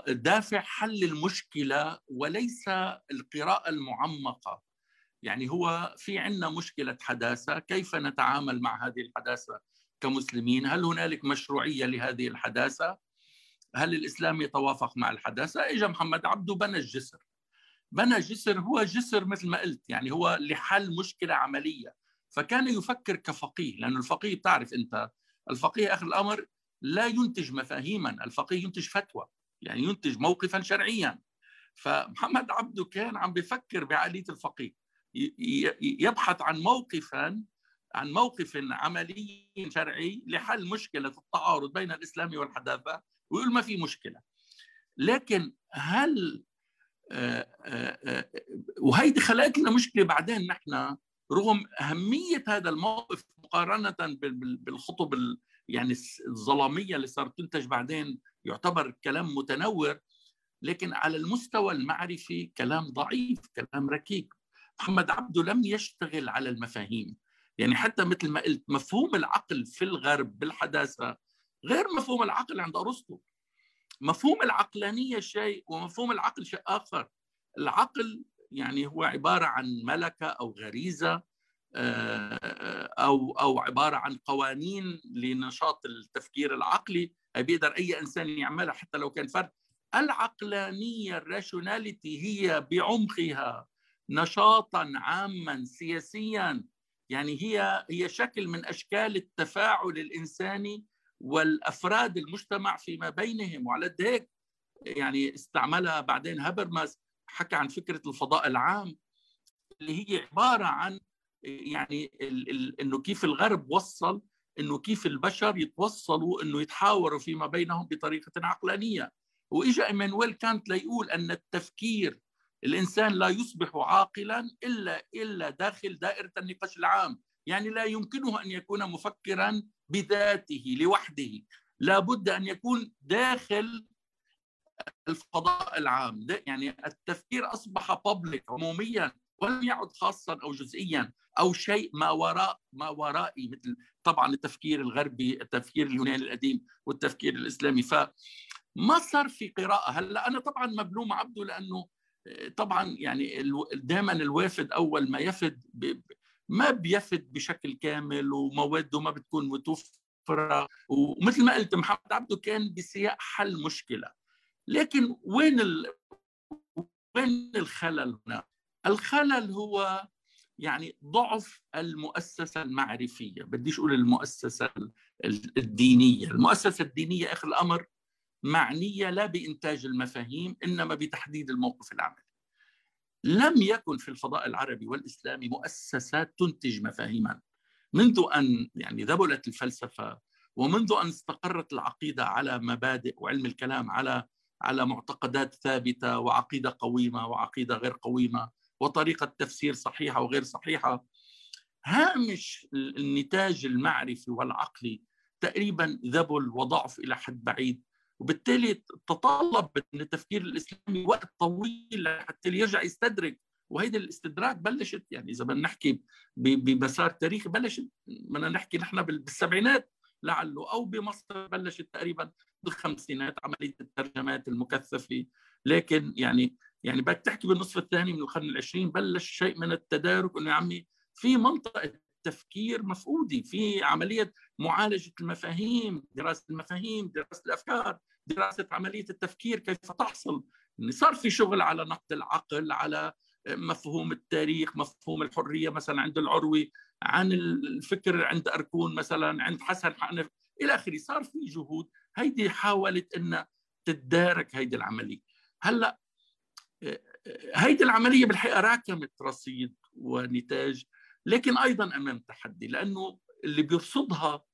دافع حل المشكلة وليس القراءة المعمقة. يعني هو في عندنا مشكلة حداثة كيف نتعامل مع هذه الحداثة كمسلمين؟ هل هنالك مشروعية لهذه الحداثة؟ هل الإسلام يتوافق مع الحداثة؟ اجى محمد عبده بنى الجسر. بنى جسر هو جسر مثل ما قلت يعني هو لحل مشكلة عملية. فكان يفكر كفقيه لأن الفقيه بتعرف أنت الفقيه آخر الأمر لا ينتج مفاهيما الفقيه ينتج فتوى. يعني ينتج موقفا شرعيا. فمحمد عبده كان عم بفكر بعقلية الفقيه. يبحث عن موقفا عن موقف عملي شرعي لحل مشكلة التعارض بين الإسلام والحداثة ويقول ما في مشكلة. لكن هل وهيدي خلقت لنا مشكلة بعدين نحن رغم أهمية هذا الموقف مقارنة بالخطب يعني الظلامية اللي صارت تنتج بعدين يعتبر كلام متنور لكن على المستوى المعرفي كلام ضعيف كلام ركيك. محمد عبده لم يشتغل على المفاهيم. يعني حتى مثل ما قلت مفهوم العقل في الغرب بالحداثة غير مفهوم العقل عند أرسطو. مفهوم العقلانية شيء ومفهوم العقل شيء آخر. العقل يعني هو عبارة عن ملكة أو غريزة أو أو عبارة عن قوانين لنشاط التفكير العقلي. بيقدر أي إنسان يعملها حتى لو كان فرد. العقلانية ال rationality هي بعمقها نشاطا عاما سياسيا. يعني هي هي شكل من أشكال التفاعل الإنساني والأفراد المجتمع فيما بينهم. وعلى هيك يعني استعملها بعدين هابرماس حكى عن فكرة الفضاء العام اللي هي عبارة عن يعني إنه كيف الغرب وصل إنه كيف البشر يتوصلوا إنه يتحاوروا فيما بينهم بطريقة عقلانية. وإجا إيمانويل كانت ليقول أن التفكير الإنسان لا يصبح عاقلا إلا إلا داخل دائرة النقاش العام. يعني لا يمكنه أن يكون مفكرا بذاته لوحده. لابد أن يكون داخل الفضاء العام. يعني التفكير أصبح بابليك عموميا. ولم يعد خاصا أو جزئيا أو شيء ما وراء ما ورائي مثل طبعا التفكير الغربي التفكير اليوناني القديم والتفكير الإسلامي. ف ما صار في قراءة. هلأ أنا طبعا مبلوم عبده لأنه طبعا يعني دائما الوافد أول ما يفد ما بيفد بشكل كامل ومواده ما بتكون متوفرة. ومثل ما قلت محمد عبده كان بسياق حل مشكلة. لكن وين ال... وين الخلل هنا؟ الخلل هو يعني ضعف المؤسسة المعرفية. بديش أقول المؤسسة الدينية. المؤسسة الدينية آخر الأمر معنية لا بإنتاج المفاهيم إنما بتحديد الموقف العملي. لم يكن في الفضاء العربي والإسلامي مؤسسات تنتج مفاهيما. منذ أن يعني ذبلت الفلسفة ومنذ أن استقرت العقيدة على مبادئ وعلم الكلام على على معتقدات ثابتة وعقيدة قويمة وعقيدة غير قويمة وطريقة تفسير صحيحة وغير صحيحة. هامش النتاج المعرفي والعقلي تقريبا ذبل وضعف إلى حد بعيد. وبالتالي تطلب من التفكير الإسلامي وقت طويل حتى يرجع يستدرك. وهيدي الاستدراك بلشت يعني إذا بدنا نحكي بمسار تاريخي بلشت. بدنا نحكي نحن بالسبعينات لعله أو بمصر بلشت تقريبا بالخمسينات عملية الترجمات المكثفة. لكن يعني يعني بدك تحكي بالنصف الثاني من القرن العشرين بلش شيء من التدارك إنه يا عمي في منطقه تفكير مفقودة في عملية معالجة المفاهيم دراسة المفاهيم دراسة الأفكار دراسة عملية التفكير كيف تحصل. صار في شغل على نقد العقل على مفهوم التاريخ مفهوم الحرية مثلا عند العروي عن الفكر عند أركون مثلا عند حسن حنف إلى آخره. صار في جهود. هيدي حاولت أن تتدارك هيدي العملية. هلأ هيدي العملية بالحقيقة راكمت رصيد ونتاج لكن أيضا أمام تحدي لأنه اللي بيرصدها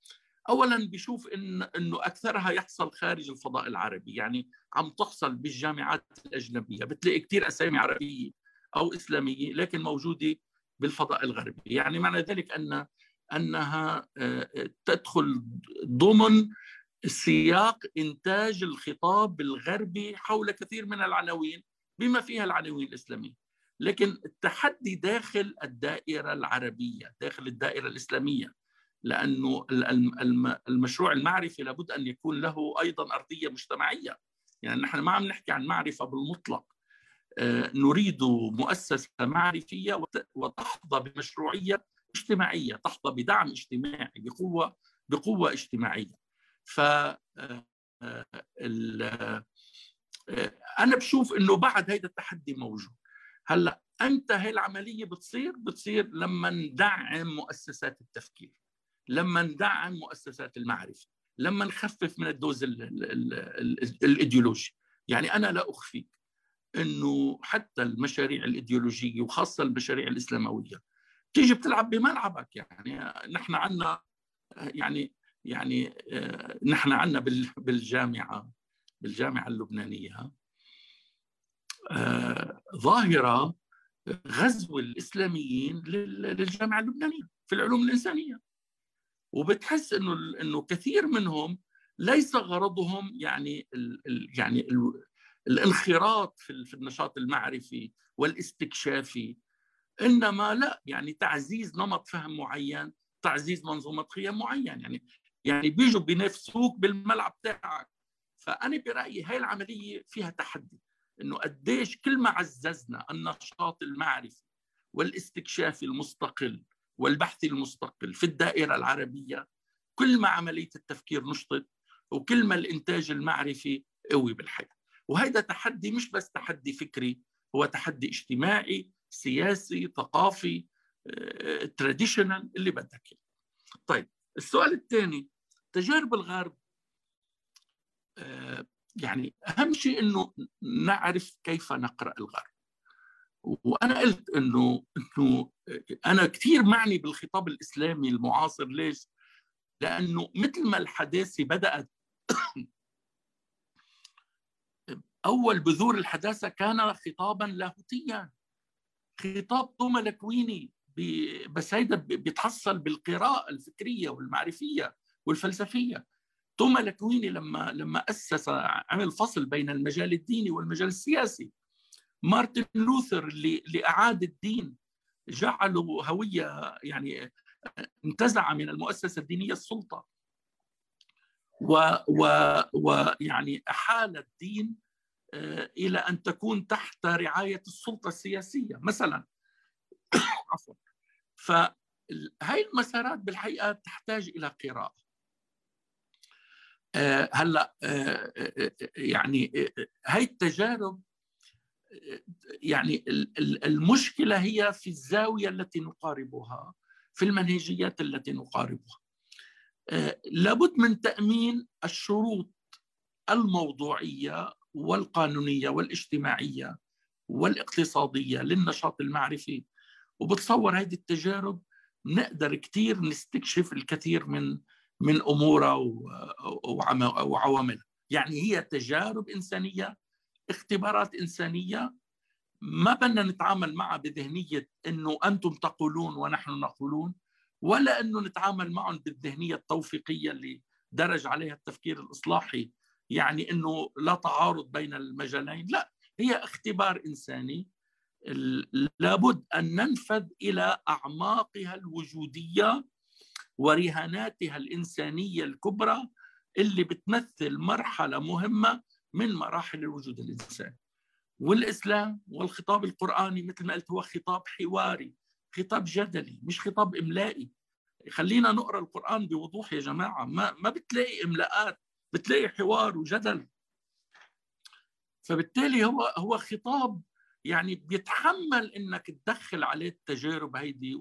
اولا بيشوف ان إنه أكثرها يحصل خارج الفضاء العربي يعني عم تحصل بالجامعات الأجنبية. بتلاقي كثير أسامي عربية أو إسلامية لكن موجودة بالفضاء الغربي. يعني معنى ذلك ان أنها آه، تدخل ضمن سياق إنتاج الخطاب الغربي حول كثير من العناوين بما فيها العناوين الإسلامية. لكن التحدي داخل الدائرة العربية داخل الدائرة الإسلامية لأنه المشروع المعرفي لابد أن يكون له أيضا أرضية مجتمعية. يعني نحن ما عم نحكي عن معرفة بالمطلق. آه، نريد مؤسسة معرفية وتحظى بمشروعية اجتماعية تحظى بدعم اجتماعي بقوة بقوة اجتماعية. ف آه، آه، أنا بشوف أنه بعد هذا التحدي موجود هلأ إمتى هي العملية بتصير؟ بتصير لما ندعم مؤسسات التفكير لما ندعم مؤسسات المعرفة لما نخفف من ال dose الإيديولوجي يعني أنا لا أخفيك إنه حتى المشاريع الإيديولوجية وخاصة المشاريع الإسلاموية تيجي بتلعب بملعبك يعني نحن عندنا يعني يعني آه، نحن عندنا بالجامعة بالجامعة اللبنانية آه، ظاهرة غزو الإسلاميين للجامعة اللبنانية في العلوم الإنسانية. وبتحس إنه إنه كثير منهم ليس غرضهم يعني يعني ال الانخراط في النشاط المعرفي والاستكشافي إنما لا يعني تعزيز نمط فهم معين تعزيز منظومة قيم معين. يعني يعني بيجوا بينافسوك بالملعب تاعك فأنا برأيي هاي العملية فيها تحدي إنه قديش كل ما عززنا النشاط المعرفي والاستكشافي المستقل والبحث المستقل في الدائرة العربية كل ما عملية التفكير نشطت وكل ما الإنتاج المعرفي قوي بالحياة. وهذا تحدي مش بس تحدي فكري هو تحدي اجتماعي سياسي ثقافي تراديشنال آه، اللي بدك طيب السؤال الثاني تجارب الغرب آه، يعني أهم شيء إنه نعرف كيف نقرأ الغرب. وأنا قلت إنه إنه أنا كثير معني بالخطاب الإسلامي المعاصر. ليش؟ لأنه مثل ما الحداثة بدأت أول بذور الحداثة كان خطابا لاهوتيا خطاب توما لكويني. بس هيدا بيتحصل بالقراءة الفكرية والمعرفية والفلسفية. توما لكويني لما لما أسس عمل فصل بين المجال الديني والمجال السياسي مارتن لوثر اللي, اللي أعاد الدين جعله هوية يعني انتزع من المؤسسة الدينية السلطة. ويعني أحال الدين آه، إلى أن تكون تحت رعاية السلطة السياسية. مثلا عفوا. فهي المسارات بالحقيقة تحتاج إلى قراءة. آه، هلأ آه، يعني هاي التجارب يعني المشكلة هي في الزاوية التي نقاربها في المنهجيات التي نقاربها. آه، لابد من تأمين الشروط الموضوعية والقانونية والاجتماعية والاقتصادية للنشاط المعرفي وبتصور هذه التجارب نقدر كثير نستكشف الكثير من من أمورها وعواملها. يعني هي تجارب إنسانية اختبارات إنسانية ما بدنا نتعامل معها بذهنية إنه أنتم تقولون ونحن نقولون ولا إنه نتعامل معهم بالذهنية التوفيقية اللي درج عليها التفكير الإصلاحي. يعني إنه لا تعارض بين المجالين لا هي اختبار إنساني. لابد أن ننفذ إلى أعماقها الوجودية ورهاناتها الإنسانية الكبرى اللي بتمثل مرحلة مهمة من مراحل الوجود الإنساني. والإسلام والخطاب القرآني مثل ما قلت هو خطاب حواري خطاب جدلي مش خطاب إملائي. خلينا نقرأ القرآن بوضوح يا جماعة. ما ما بتلاقي إملاءات بتلاقي حوار وجدل. فبالتالي هو هو خطاب يعني بيتحمل إنك تدخل عليه التجارب هيدي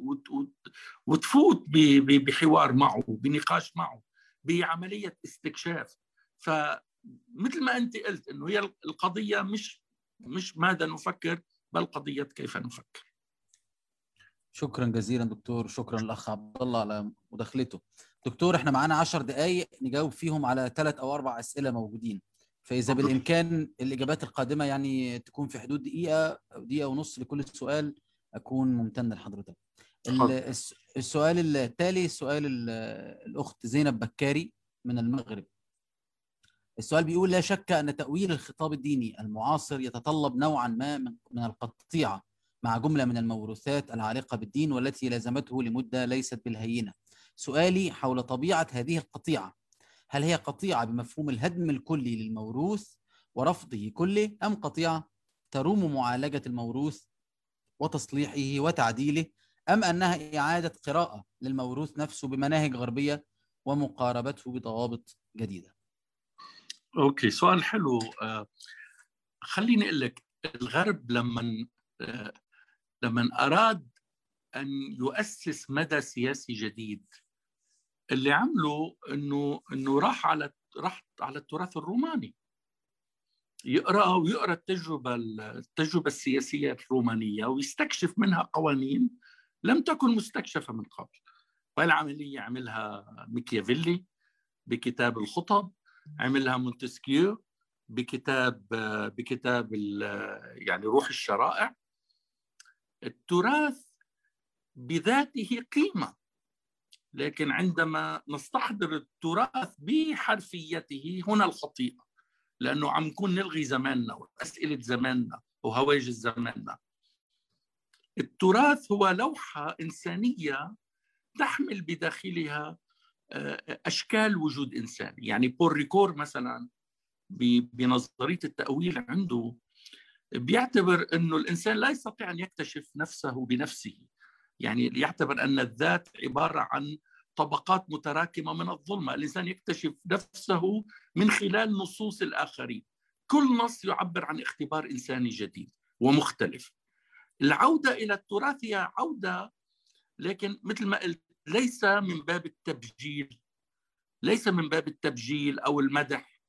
وتفوت بحوار معه بنقاش معه بعملية استكشاف. فمثل ما أنت قلت إنه هي القضية مش مش ماذا نفكر بل قضية كيف نفكر. شكرا جزيلا دكتور شكرا الاخ عبد الله على مداخلته. دكتور إحنا معانا 10 دقائق نجاوب فيهم على ثلاث أو أربع أسئلة موجودين. فإذا بالإمكان الإجابات القادمة يعني تكون في حدود دقيقة أو دقيقة ونص لكل سؤال أكون ممتن لحضرتك. السؤال التالي سؤال الأخت زينب بكاري من المغرب. السؤال بيقول لا شك أن تأويل الخطاب الديني المعاصر يتطلب نوعا ما من القطيعة مع جملة من الموروثات العالقة بالدين والتي لازمته لمدة ليست بالهينة. سؤالي حول طبيعة هذه القطيعة هل هي قطيعة بمفهوم الهدم الكلي للموروث ورفضه كله أم قطيعة تروم معالجة الموروث وتصليحه وتعديله أم أنها إعادة قراءة للموروث نفسه بمناهج غربية ومقاربته بضوابط جديدة؟ okay سؤال حلو. آه، خليني أقول لك الغرب لما آه، لما أراد أن يؤسس مدى سياسي جديد اللي عمله إنه إنه راح على راح على التراث الروماني. يقرأ ويقرأ التجربة التجربة السياسية الرومانية ويستكشف منها قوانين لم تكن مستكشفة من قبل. والعملية عملها ميكيافيلي بكتاب الخطب عملها مونتسكيو بكتاب بكتاب يعني روح الشرائع. التراث بذاته قيمة. لكن عندما نستحضر التراث بحرفيته هنا الخطيئة. لأنه عم نكون نلغي زماننا وأسئلة زماننا وهواجس زماننا. التراث هو لوحة إنسانية تحمل بداخلها آه، أشكال وجود إنساني يعني بول ريكور مثلا بنظرية التأويل عنده بيعتبر أنه الإنسان لا يستطيع أن يكتشف نفسه بنفسه. يعني يعتبر أن الذات عبارة عن طبقات متراكمة من الظلمة. الإنسان يكتشف نفسه من خلال نصوص الآخرين. كل نص يعبر عن اختبار إنساني جديد ومختلف. العودة إلى التراث هي عودة لكن مثل ما قلت ليس من باب التبجيل ليس من باب التبجيل أو المدح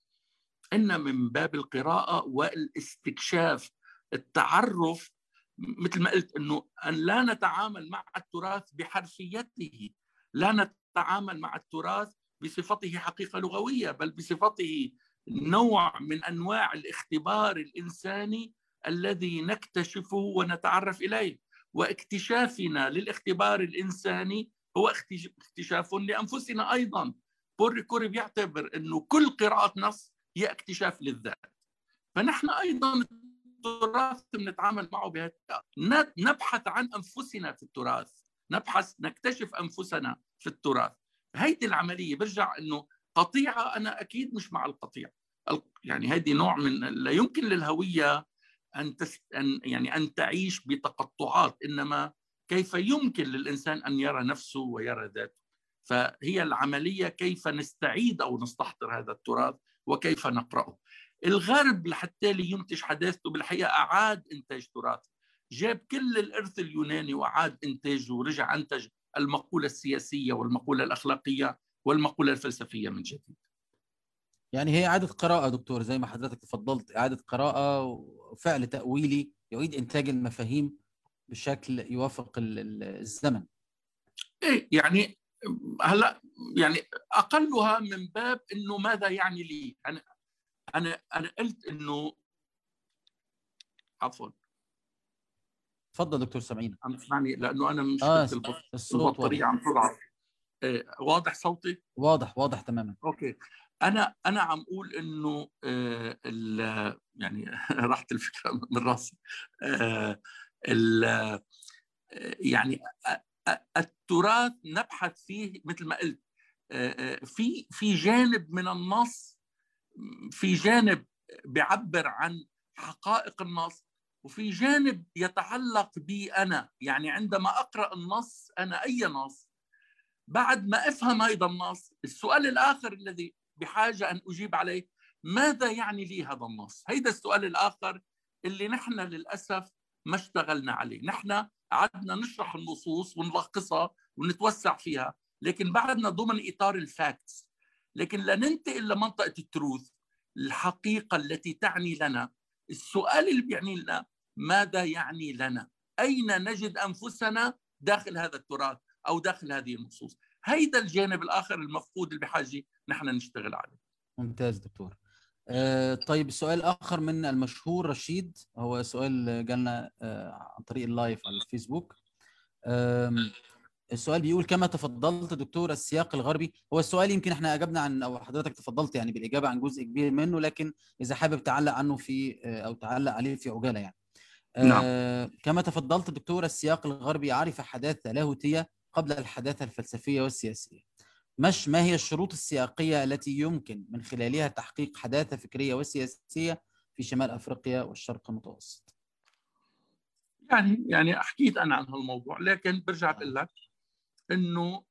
إن من باب القراءة والاستكشاف التعرف مثل ما قلت إنه أن لا نتعامل مع التراث بحرفيته لا نتعامل مع التراث بصفته حقيقة لغوية بل بصفته نوع من أنواع الاختبار الإنساني الذي نكتشفه ونتعرف إليه. واكتشافنا للاختبار الإنساني هو اكتشاف لأنفسنا أيضا. بوري كوري بيعتبر إنه كل قراءة نص هي اكتشاف للذات. فنحن أيضا التراث بنتعامل معه بهالطريقه نبحث عن أنفسنا في التراث. نبحث نكتشف أنفسنا في التراث. هيدي العملية برجع إنه قطيعة أنا أكيد مش مع القطيع. يعني هذه نوع من لا يمكن للهوية أن تس... أن يعني أن تعيش بتقطعات إنما كيف يمكن للإنسان أن يرى نفسه ويرى ذاته. فهي العملية كيف نستعيد أو نستحضر هذا التراث وكيف نقرأه. الغرب لحتى ينتج حداثته بالحقيقة أعاد إنتاج تراث. جاب كل الإرث اليوناني وأعاد إنتاجه ورجع أنتج المقولة السياسية والمقولة الأخلاقية والمقولة الفلسفية من جديد. يعني هي إعادة قراءة دكتور زي ما حضرتك تفضلت إعادة قراءة وفعل تأويلي يعيد إنتاج المفاهيم بشكل يوافق الزمن. إيه يعني هلا يعني أقلها من باب إنه ماذا يعني لي؟ أنا أنا أنا قلت إنه عفوا. تفضل دكتور سامعين عم تسمعني لأنه أنا مش آه البطارية عم تضعف. إيه واضح صوتي؟ واضح واضح تماما. أوكي. أنا أنا عم أقول إنه آه يعني راحت الفكرة من راسي. آه يعني التراث نبحث فيه مثل ما قلت. في في جانب من النص في جانب بيعبر عن حقائق النص وفي جانب يتعلق بي أنا. يعني عندما أقرأ النص أنا أي نص؟ بعد ما أفهم هذا النص السؤال الآخر الذي بحاجة أن أجيب عليه ماذا يعني لي هذا النص؟ هيدا السؤال الآخر اللي نحن للأسف ما اشتغلنا عليه. نحن قعدنا نشرح النصوص ونلخصها ونتوسع فيها لكن بعدنا ضمن إطار ال facts لكن لا ننتقل لمنطقة ال truth الحقيقة التي تعني لنا. السؤال اللي بيعني لنا ماذا يعني لنا؟ أين نجد أنفسنا داخل هذا التراث أو داخل هذه النصوص؟ هيدا الجانب الآخر المفقود اللي بحاجه نحن نشتغل عليه. ممتاز دكتور. آه طيب سؤال آخر من المشهور رشيد. هو سؤال جالنا آه عن طريق اللايف على الفيسبوك. السؤال بيقول كما تفضلت دكتور السياق الغربي هو السؤال يمكن إحنا اجبنا عن أو حضرتك تفضلت يعني بالإجابة عن جزء كبير منه لكن إذا حابب تعلق عنه في أو تعلق عليه في عجالة يعني. نعم. آه كما تفضلت دكتور السياق الغربي عرف حداثة لاهوتية قبل الحداثة الفلسفية والسياسية. مش ما هي الشروط السياقية التي يمكن من خلالها تحقيق حداثة فكرية وسياسية في شمال أفريقيا والشرق المتوسط؟ يعني يعني حكيت أنا عن هالموضوع لكن برجع بقول لك إنه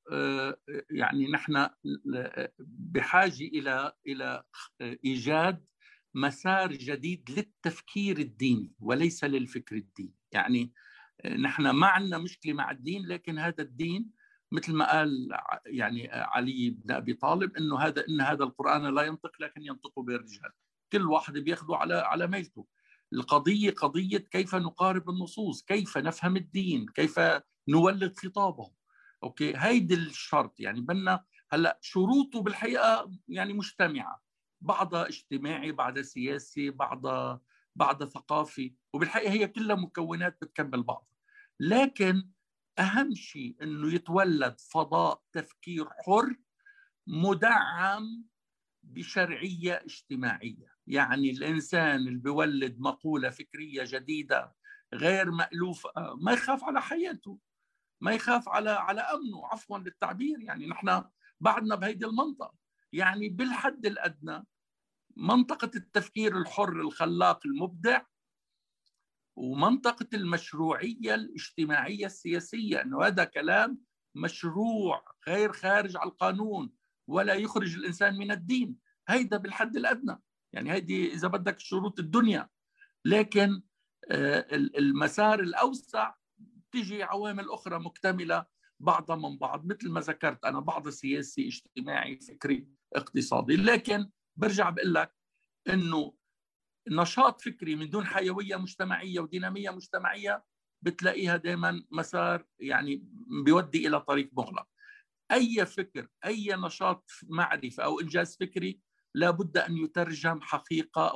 يعني نحن بحاجة إلى إلى إيجاد مسار جديد للتفكير الديني وليس للفكر الديني. يعني نحن ما عندنا مشكلة مع الدين لكن هذا الدين مثل ما قال يعني علي بن أبي طالب إنه هذا إن هذا القرآن لا ينطق لكن ينطق به الرجال كل واحد بياخذه على على ميلته القضية قضية كيف نقارب النصوص كيف نفهم الدين كيف نولد خطابه أوكي؟ هيدي الشرط يعني بدنا هلأ شروطه بالحقيقة يعني مجتمعة. بعضها اجتماعي بعضها سياسي بعضها بعضها ثقافي وبالحقيقة هي كلها مكونات بتكمل بعضها لكن أهم شيء إنه يتولد فضاء تفكير حر مدعم بشرعية اجتماعية. يعني الإنسان اللي بيولد مقولة فكرية جديدة غير مالوفه ما يخاف على حياته. ما يخاف على على أمنه عفوا للتعبير. يعني نحن بعدنا بهيدي المنطقة. يعني بالحد الأدنى منطقة التفكير الحر الخلاق المبدع ومنطقة المشروعية الاجتماعية السياسية إنه هذا كلام مشروع غير خارج على القانون ولا يخرج الإنسان من الدين. هيدا بالحد الأدنى. يعني هيدي إذا بدك شروط الدنيا. لكن المسار الأوسع تيجي عوامل أخرى مكتملة بعضها من بعض مثل ما ذكرت أنا بعض سياسي اجتماعي فكري اقتصادي. لكن برجع بقول لك إنه نشاط فكري من دون حيوية مجتمعية ودينامية مجتمعية بتلاقيها دائما مسار يعني بيودي إلى طريق مغلق. أي فكر أي نشاط معرفة أو إنجاز فكري لابد أن يترجم حقيقة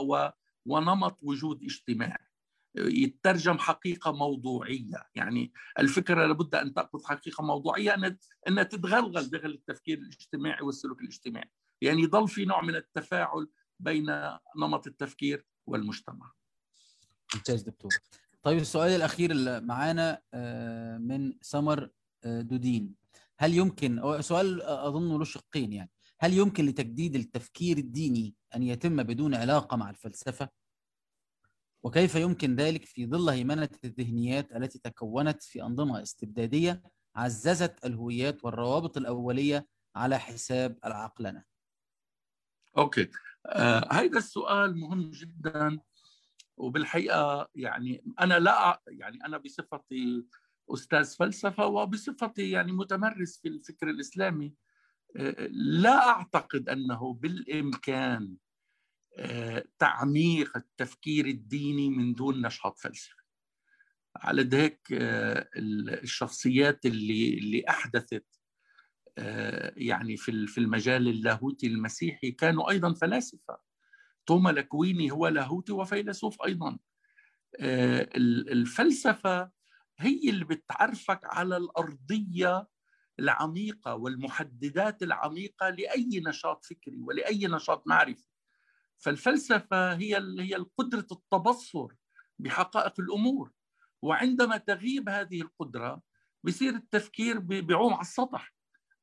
ونمط وجود اجتماعي. يترجم حقيقة موضوعية. يعني الفكرة لابد أن تأخذ حقيقة موضوعية أن انها تتغلغل داخل التفكير الاجتماعي والسلوك الاجتماعي. يعني يضل في نوع من التفاعل بين نمط التفكير والمجتمع. ممتاز دكتور. طيب السؤال الأخير اللي معانا من سمر دودين. هل يمكن سؤال أظن له شقين يعني. هل يمكن لتجديد التفكير الديني أن يتم بدون علاقة مع الفلسفة؟ وكيف يمكن ذلك في ظل هيمنة الذهنيات التي تكونت في أنظمة استبدادية عززت الهويات والروابط الأولية على حساب العقلنه أوكي. آه السؤال مهم جدا وبالحقيقة يعني أنا لا يعني أنا بصفتي أستاذ فلسفة وبصفتي يعني متمرس في الفكر الإسلامي. لا أعتقد أنه بالإمكان تعميق التفكير الديني من دون نشاط فلسفي. على هيك الشخصيات اللي اللي أحدثت يعني في في المجال اللاهوتي المسيحي كانوا أيضا فلاسفة. توما لكويني هو لاهوتي وفيلسوف أيضا. الفلسفة هي اللي بتعرفك على الأرضية العميقة والمحددات العميقة لأي نشاط فكري ولأي نشاط معرفي. فالفلسفة هي هي قدره التبصر بحقائق الأمور. وعندما تغيب هذه القدرة بصير التفكير بيعوم على السطح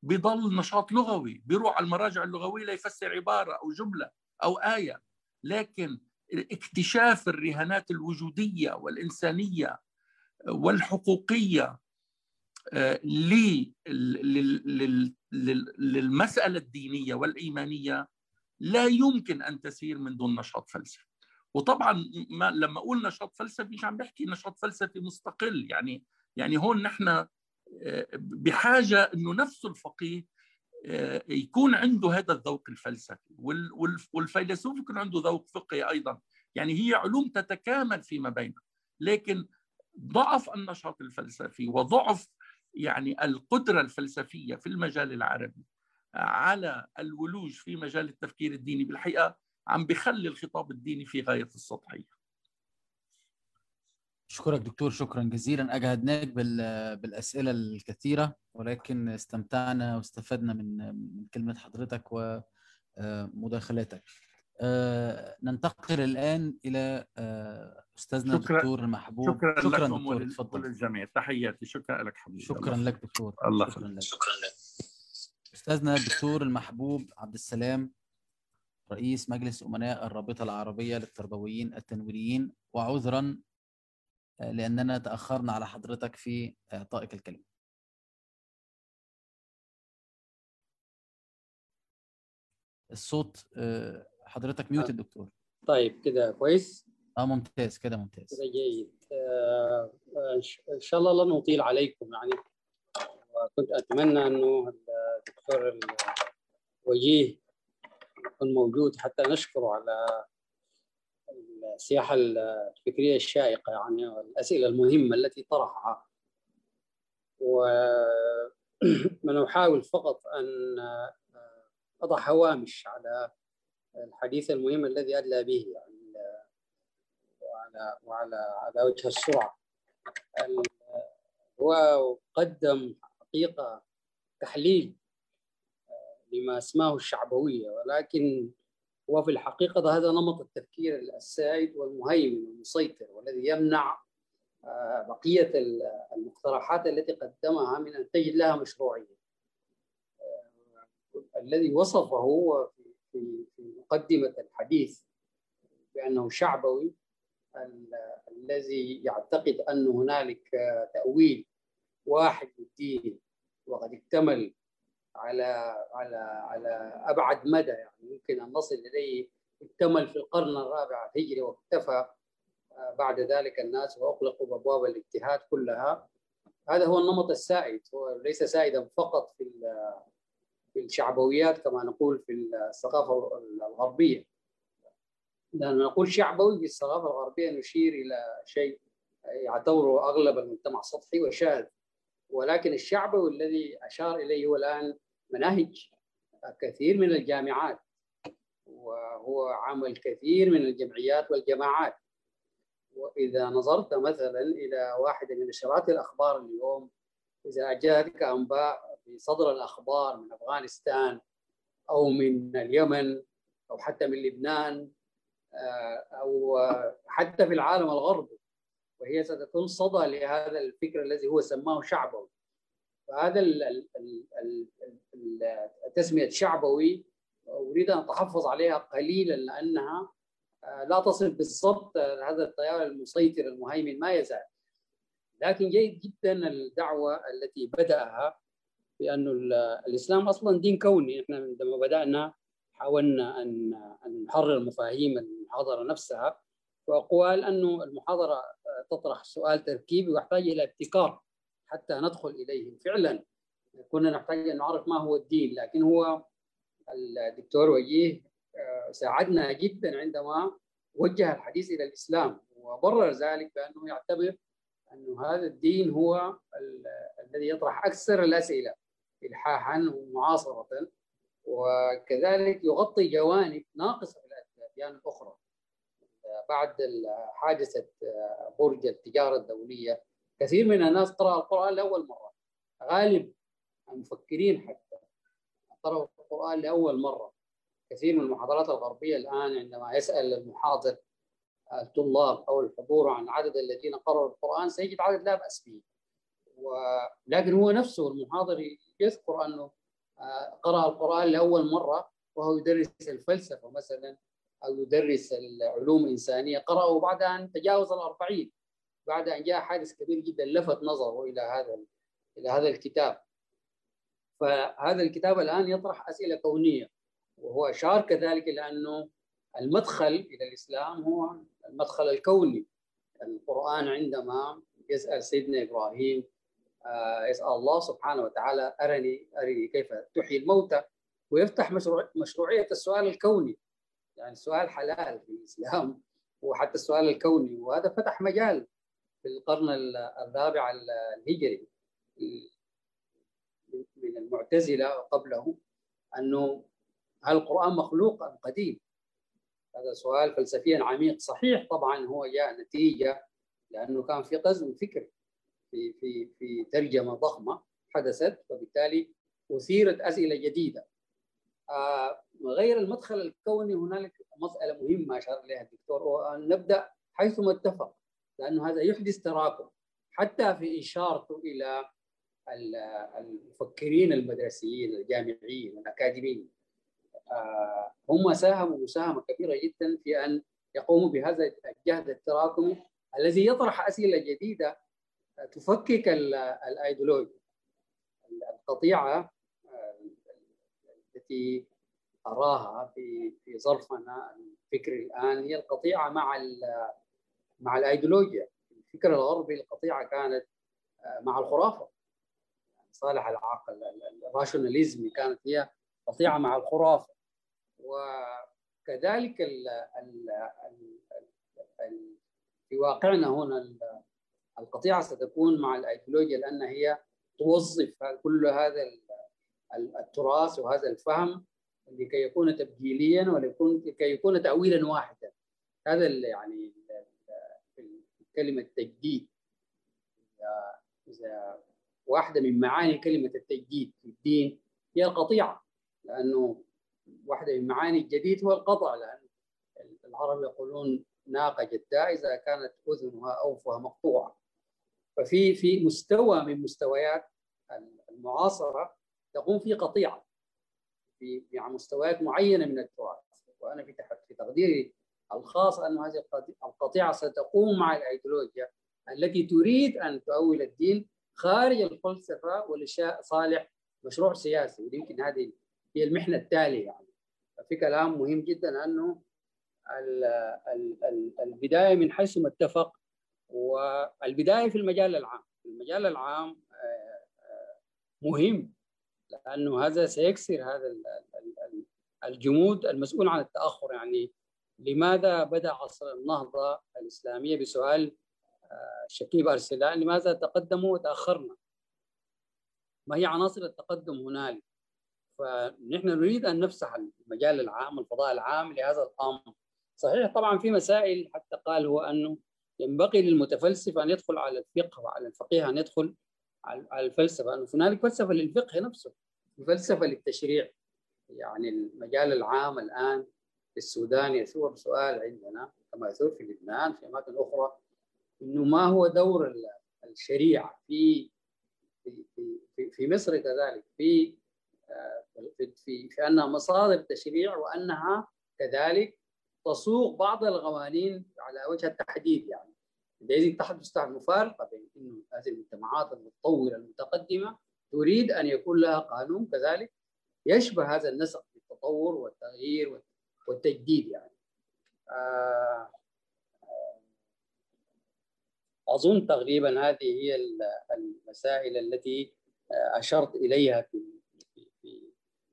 بيضل نشاط لغوي بيروح على المراجع اللغوية ليفسر عبارة أو جملة أو آية. لكن اكتشاف الرهانات الوجودية والإنسانية والحقوقية للمسألة الدينية والإيمانية لا يمكن أن تسير من دون نشاط فلسفي. وطبعا ما لما أقول نشاط فلسفي مش عم بحكي نشاط فلسفي مستقل. يعني يعني هون نحن بحاجة إنه نفس الفقيه يكون عنده هذا الذوق الفلسفي. والفيلسوف يكون عنده ذوق فقهي أيضا. يعني هي علوم تتكامل فيما بينها لكن ضعف النشاط الفلسفي وضعف يعني القدرة الفلسفية في المجال العربي على الولوج في مجال التفكير الديني. بالحقيقة عم بخلي الخطاب الديني في غاية السطحية. اشكرك دكتور شكرا جزيلا. أجهدناك بالأسئلة الكثيرة ولكن استمتعنا واستفدنا من من كلمة حضرتك ومداخلاتك ننتقل الآن إلى أستاذنا شكرا الدكتور محبوب. شكرا, شكرا لكم دكتور وللجميع. تحياتي. شكرا لك حبيبي. شكرا الله. لك دكتور. الله شكرا لك. شكرا لك. أستاذنا الدكتور المحبوب عبد السلام رئيس مجلس أمناء الرابطة العربية للتربويين التنويريين. وعذرا آه، لأننا تأخرنا على حضرتك في إعطائك الكلمة. الصوت آه، حضرتك ميوت الدكتور طيب كده كويس؟ آه ممتاز كده ممتاز. كده جيد. آه، آه، إن شاء الله لن نطيل عليكم يعني. وكنت أتمنى أنه الدكتور الوجيه يكون موجود. حتى نشكره على السياحة الفكرية الشائقة يعني والاسئله المهمة التي طرحها. وأنا أحاول فقط أن أضع هوامش على الحديث المهم الذي أدلى به يعني وعلى وعلى على وجه السرعة. ال- هو قدم حقيقة تحليل لما اسماه الشعبوية ولكن هو في الحقيقة هذا نمط التفكير السائد والمهيمن والمسيطر والذي يمنع آه، بقية ال- المقترحات التي قدمها من ان تجد لها مشروعية. آه، الذي وصفه في مقدمة الحديث بأنه شعبوي ال- الذي يعتقد أن هنالك آه، تأويل واحد للدين وقد اكتمل على على على أبعد مدى يعني يمكن أن نصل إليه اكتمل في القرن الرابع الهجري واكتفى آه، بعد ذلك الناس واغلقوا بأبواب الاجتهاد كلها. هذا هو النمط السائد هو ليس سائدا فقط في في الشعبويات كما نقول في الثقافة الغربية. لأن نقول شعبوي في الثقافة الغربية نشير إلى شيء يعتبره أغلب المجتمع سطحي وشاذ. ولكن الشعبوي الذي أشار إليه هو الآن مناهج كثير من الجامعات وهو عمل كثير من الجمعيات والجماعات. وإذا نظرت مثلا إلى واحدة من نشرات الأخبار اليوم إذا جاءتك أنباء في صدر الأخبار من أفغانستان أو من اليمن أو حتى من لبنان أو حتى في العالم الغربي وهي ستكون صدى لهذا الفكر الذي هو سماه شعبوي. فهذا التسمية شعبوي أريد أن أتحفظ عليها قليلا لأنها لا تصل بالضبط هذا التيار المسيطر المهيمن ما يزال. لكن جيد جدا الدعوة التي بدأها بأن الإسلام أصلا دين كوني. إحنا عندما بدأنا حاولنا أن نحرر مفاهيم المحاضرة نفسها. وقال أنه المحاضرة تطرح سؤال تركيبي ويحتاج إلى ابتكار حتى ندخل إليه. فعلا كنا نحتاج أن نعرف ما هو الدين لكن هو الدكتور وجيه ساعدنا جدا عندما وجه الحديث إلى الإسلام وبرر ذلك بأنه يعتبر أن هذا الدين هو الذي يطرح أكثر الأسئلة إلحاحا ومعاصرة وكذلك يغطي جوانب ناقصة في الأديان الأخرى. بعد حادثة برج التجارة الدولية. كثير من الناس قرأ القرآن لأول مرة. غالب المفكرين حتى قرأوا القرآن لأول مرة. كثير من المحاضرات الغربية الآن عندما يسأل المحاضر الطلاب أو الحضور عن عدد الذين قرأوا القرآن سيجد عدد لا بأس به. ولكن هو نفسه المحاضر يذكر أنه قرأ القرآن لأول مرة وهو يدرس الفلسفة مثلا. أو يدرس العلوم الإنسانية. قرأه بعد أن تجاوز الأربعين بعد أن جاء حادث كبير جدا لفت نظره إلى هذا إلى هذا الكتاب. فهذا الكتاب الآن يطرح أسئلة كونية وهو أشار كذلك إلى أنه المدخل إلى الإسلام هو المدخل الكوني. القرآن عندما يسأل سيدنا إبراهيم يسأل الله سبحانه وتعالى أرني أرني كيف تحيي الموتى؟ ويفتح مشروع مشروعية السؤال الكوني. يعني السؤال حلال في الإسلام وحتى السؤال الكوني وهذا فتح مجال في القرن الرابع الهجري من المعتزلة قبله أنه هل القرآن مخلوق أم قديم؟ هذا سؤال فلسفيا عميق صحيح طبعا هو جاء نتيجة لأنه كان في غزو فكري في في في ترجمة ضخمة حدثت وبالتالي أثيرت أسئلة جديدة آه غير المدخل الكوني هنالك مسألة مهمة أشار إليها الدكتور وأن نبدأ حيثما اتفق لأنه هذا يحدث تراكم حتى في إشارته إلى المفكرين المدرسيين الجامعيين الأكاديميين. آه هم ساهموا مساهمة كبيرة جدا في أن يقوموا بهذا الجهد التراكمي الذي يطرح أسئلة جديدة تفكك الأيديولوجيا القطيعة التي أراها في في ظرفنا الفكري الآن هي القطيعة مع مع الأيديولوجيا. الفكر الغربي القطيعة كانت مع الخرافة. صالح العقل الراشوناليزم كانت هي قطيعة مع الخرافة. وكذلك ال ال في واقعنا هنا القطيعة ستكون مع الأيديولوجيا لأن هي توظف كل هذا التراث وهذا الفهم لكي يكون تبجيليا وليكون لكي يكون تاويلا واحدا. هذا يعني كلمة تجديد اذا واحدة من معاني كلمة التجديد في الدين هي القطيعة لأنه واحدة من معاني الجديد هو القطع لأن العرب يقولون ناقة جداء إذا كانت أذنها أوفها مقطوعة. ففي في مستوى من مستويات المعاصرة تقوم في قطيعة في يعني مستويات معينة من التراث. وأنا في في تقديري الخاص أن هذه القطيعة ستقوم مع الايديولوجيا التي تريد أن تؤول الدين خارج الفلسفة ولصالح مشروع سياسي. ويمكن هذه هي المحنة التالية يعني. في كلام مهم جدا أنه البداية من حيث ما اتفق والبداية في المجال العام. المجال العام مهم. لأنه هذا سيكسر هذا الجمود المسؤول عن التأخر يعني لماذا بدأ عصر النهضة الإسلامية بسؤال شكيب أرسلان لماذا تقدموا وتأخرنا؟ ما هي عناصر التقدم هنالك؟ فنحن نريد أن نفسح المجال العام الفضاء العام لهذا الأمر صحيح طبعا في مسائل حتى قال هو أنه ينبغي للمتفلسف أن يدخل على الفقه وعلى الفقيه أن يدخل على الفلسفة. انه هنالك فلسفه للفقه نفسه فلسفة للتشريع. يعني المجال العام الآن في السودان يثور سؤال عندنا كما يثور في لبنان في أماكن أخرى إنه ما هو دور الشريعة في في في, في مصر كذلك؟ في في في, في أنها مصادر تشريع وأنها كذلك تسوق بعض القوانين على وجه التحديد يعني. لذلك تحدث عن مفارقه بين إنه هذه المجتمعات المتطورة المتقدمة تريد أن يكون لها قانون كذلك يشبه هذا النسق في التطور والتغيير والتجديد يعني. آه أظن تقريبا هذه هي المسائل التي أشرت إليها في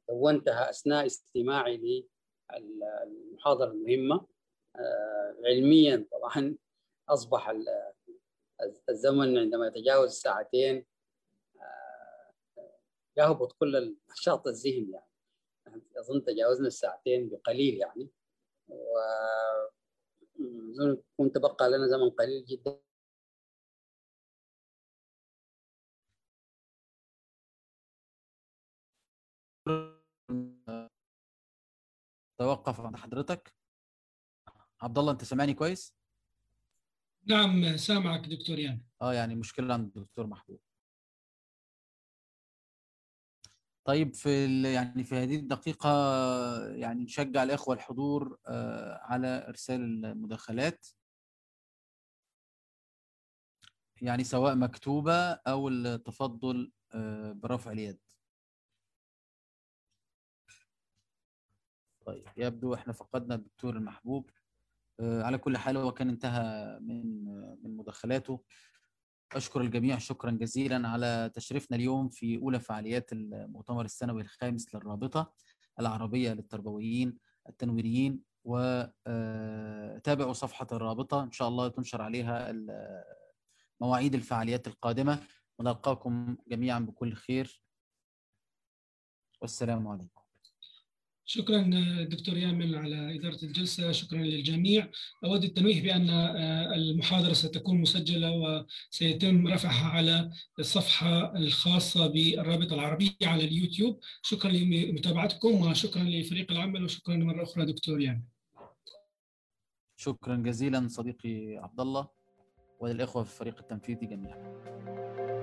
دونتها أثناء استماعي للمحاضره المهمة. علميا طبعا أصبح الزمن عندما يتجاوز الساعتين يهبط كل النشاط الذهني يعني. أظن تجاوزنا الساعتين بقليل يعني. و كنت تبقى لنا زمن قليل جدا. توقف عند حضرتك. عبد الله أنت سامعني كويس؟ نعم سامعك دكتور يان آه يعني مشكلة عند الدكتور محبوب. طيب في يعني في هذه الدقيقة يعني نشجع الإخوة الحضور على إرسال المداخلات. يعني سواء مكتوبة أو التفضل برفع اليد. طيب يبدو إحنا فقدنا الدكتور المحبوب. على كل حال هو كان انتهى من من مداخلاته. أشكر الجميع شكرا جزيلا على تشريفنا اليوم في أولى فعاليات المؤتمر السنوي الخامس للرابطة العربية للتربويين التنويريين وتابعوا صفحة الرابطة. إن شاء الله تنشر عليها مواعيد الفعاليات القادمة. ونلقاكم جميعا بكل خير. والسلام عليكم. شكرا دكتور يامل على إدارة الجلسة. شكرا للجميع. أود التنويه بأن المحاضرة ستكون مسجلة وسيتم رفعها على الصفحة الخاصة بالرابطة العربية على اليوتيوب. شكرا لمتابعتكم وشكرا لفريق العمل وشكرا مرة أخرى دكتور يامل. شكرا جزيلا صديقي عبد الله وللإخوة في الفريق التنفيذي جميعا.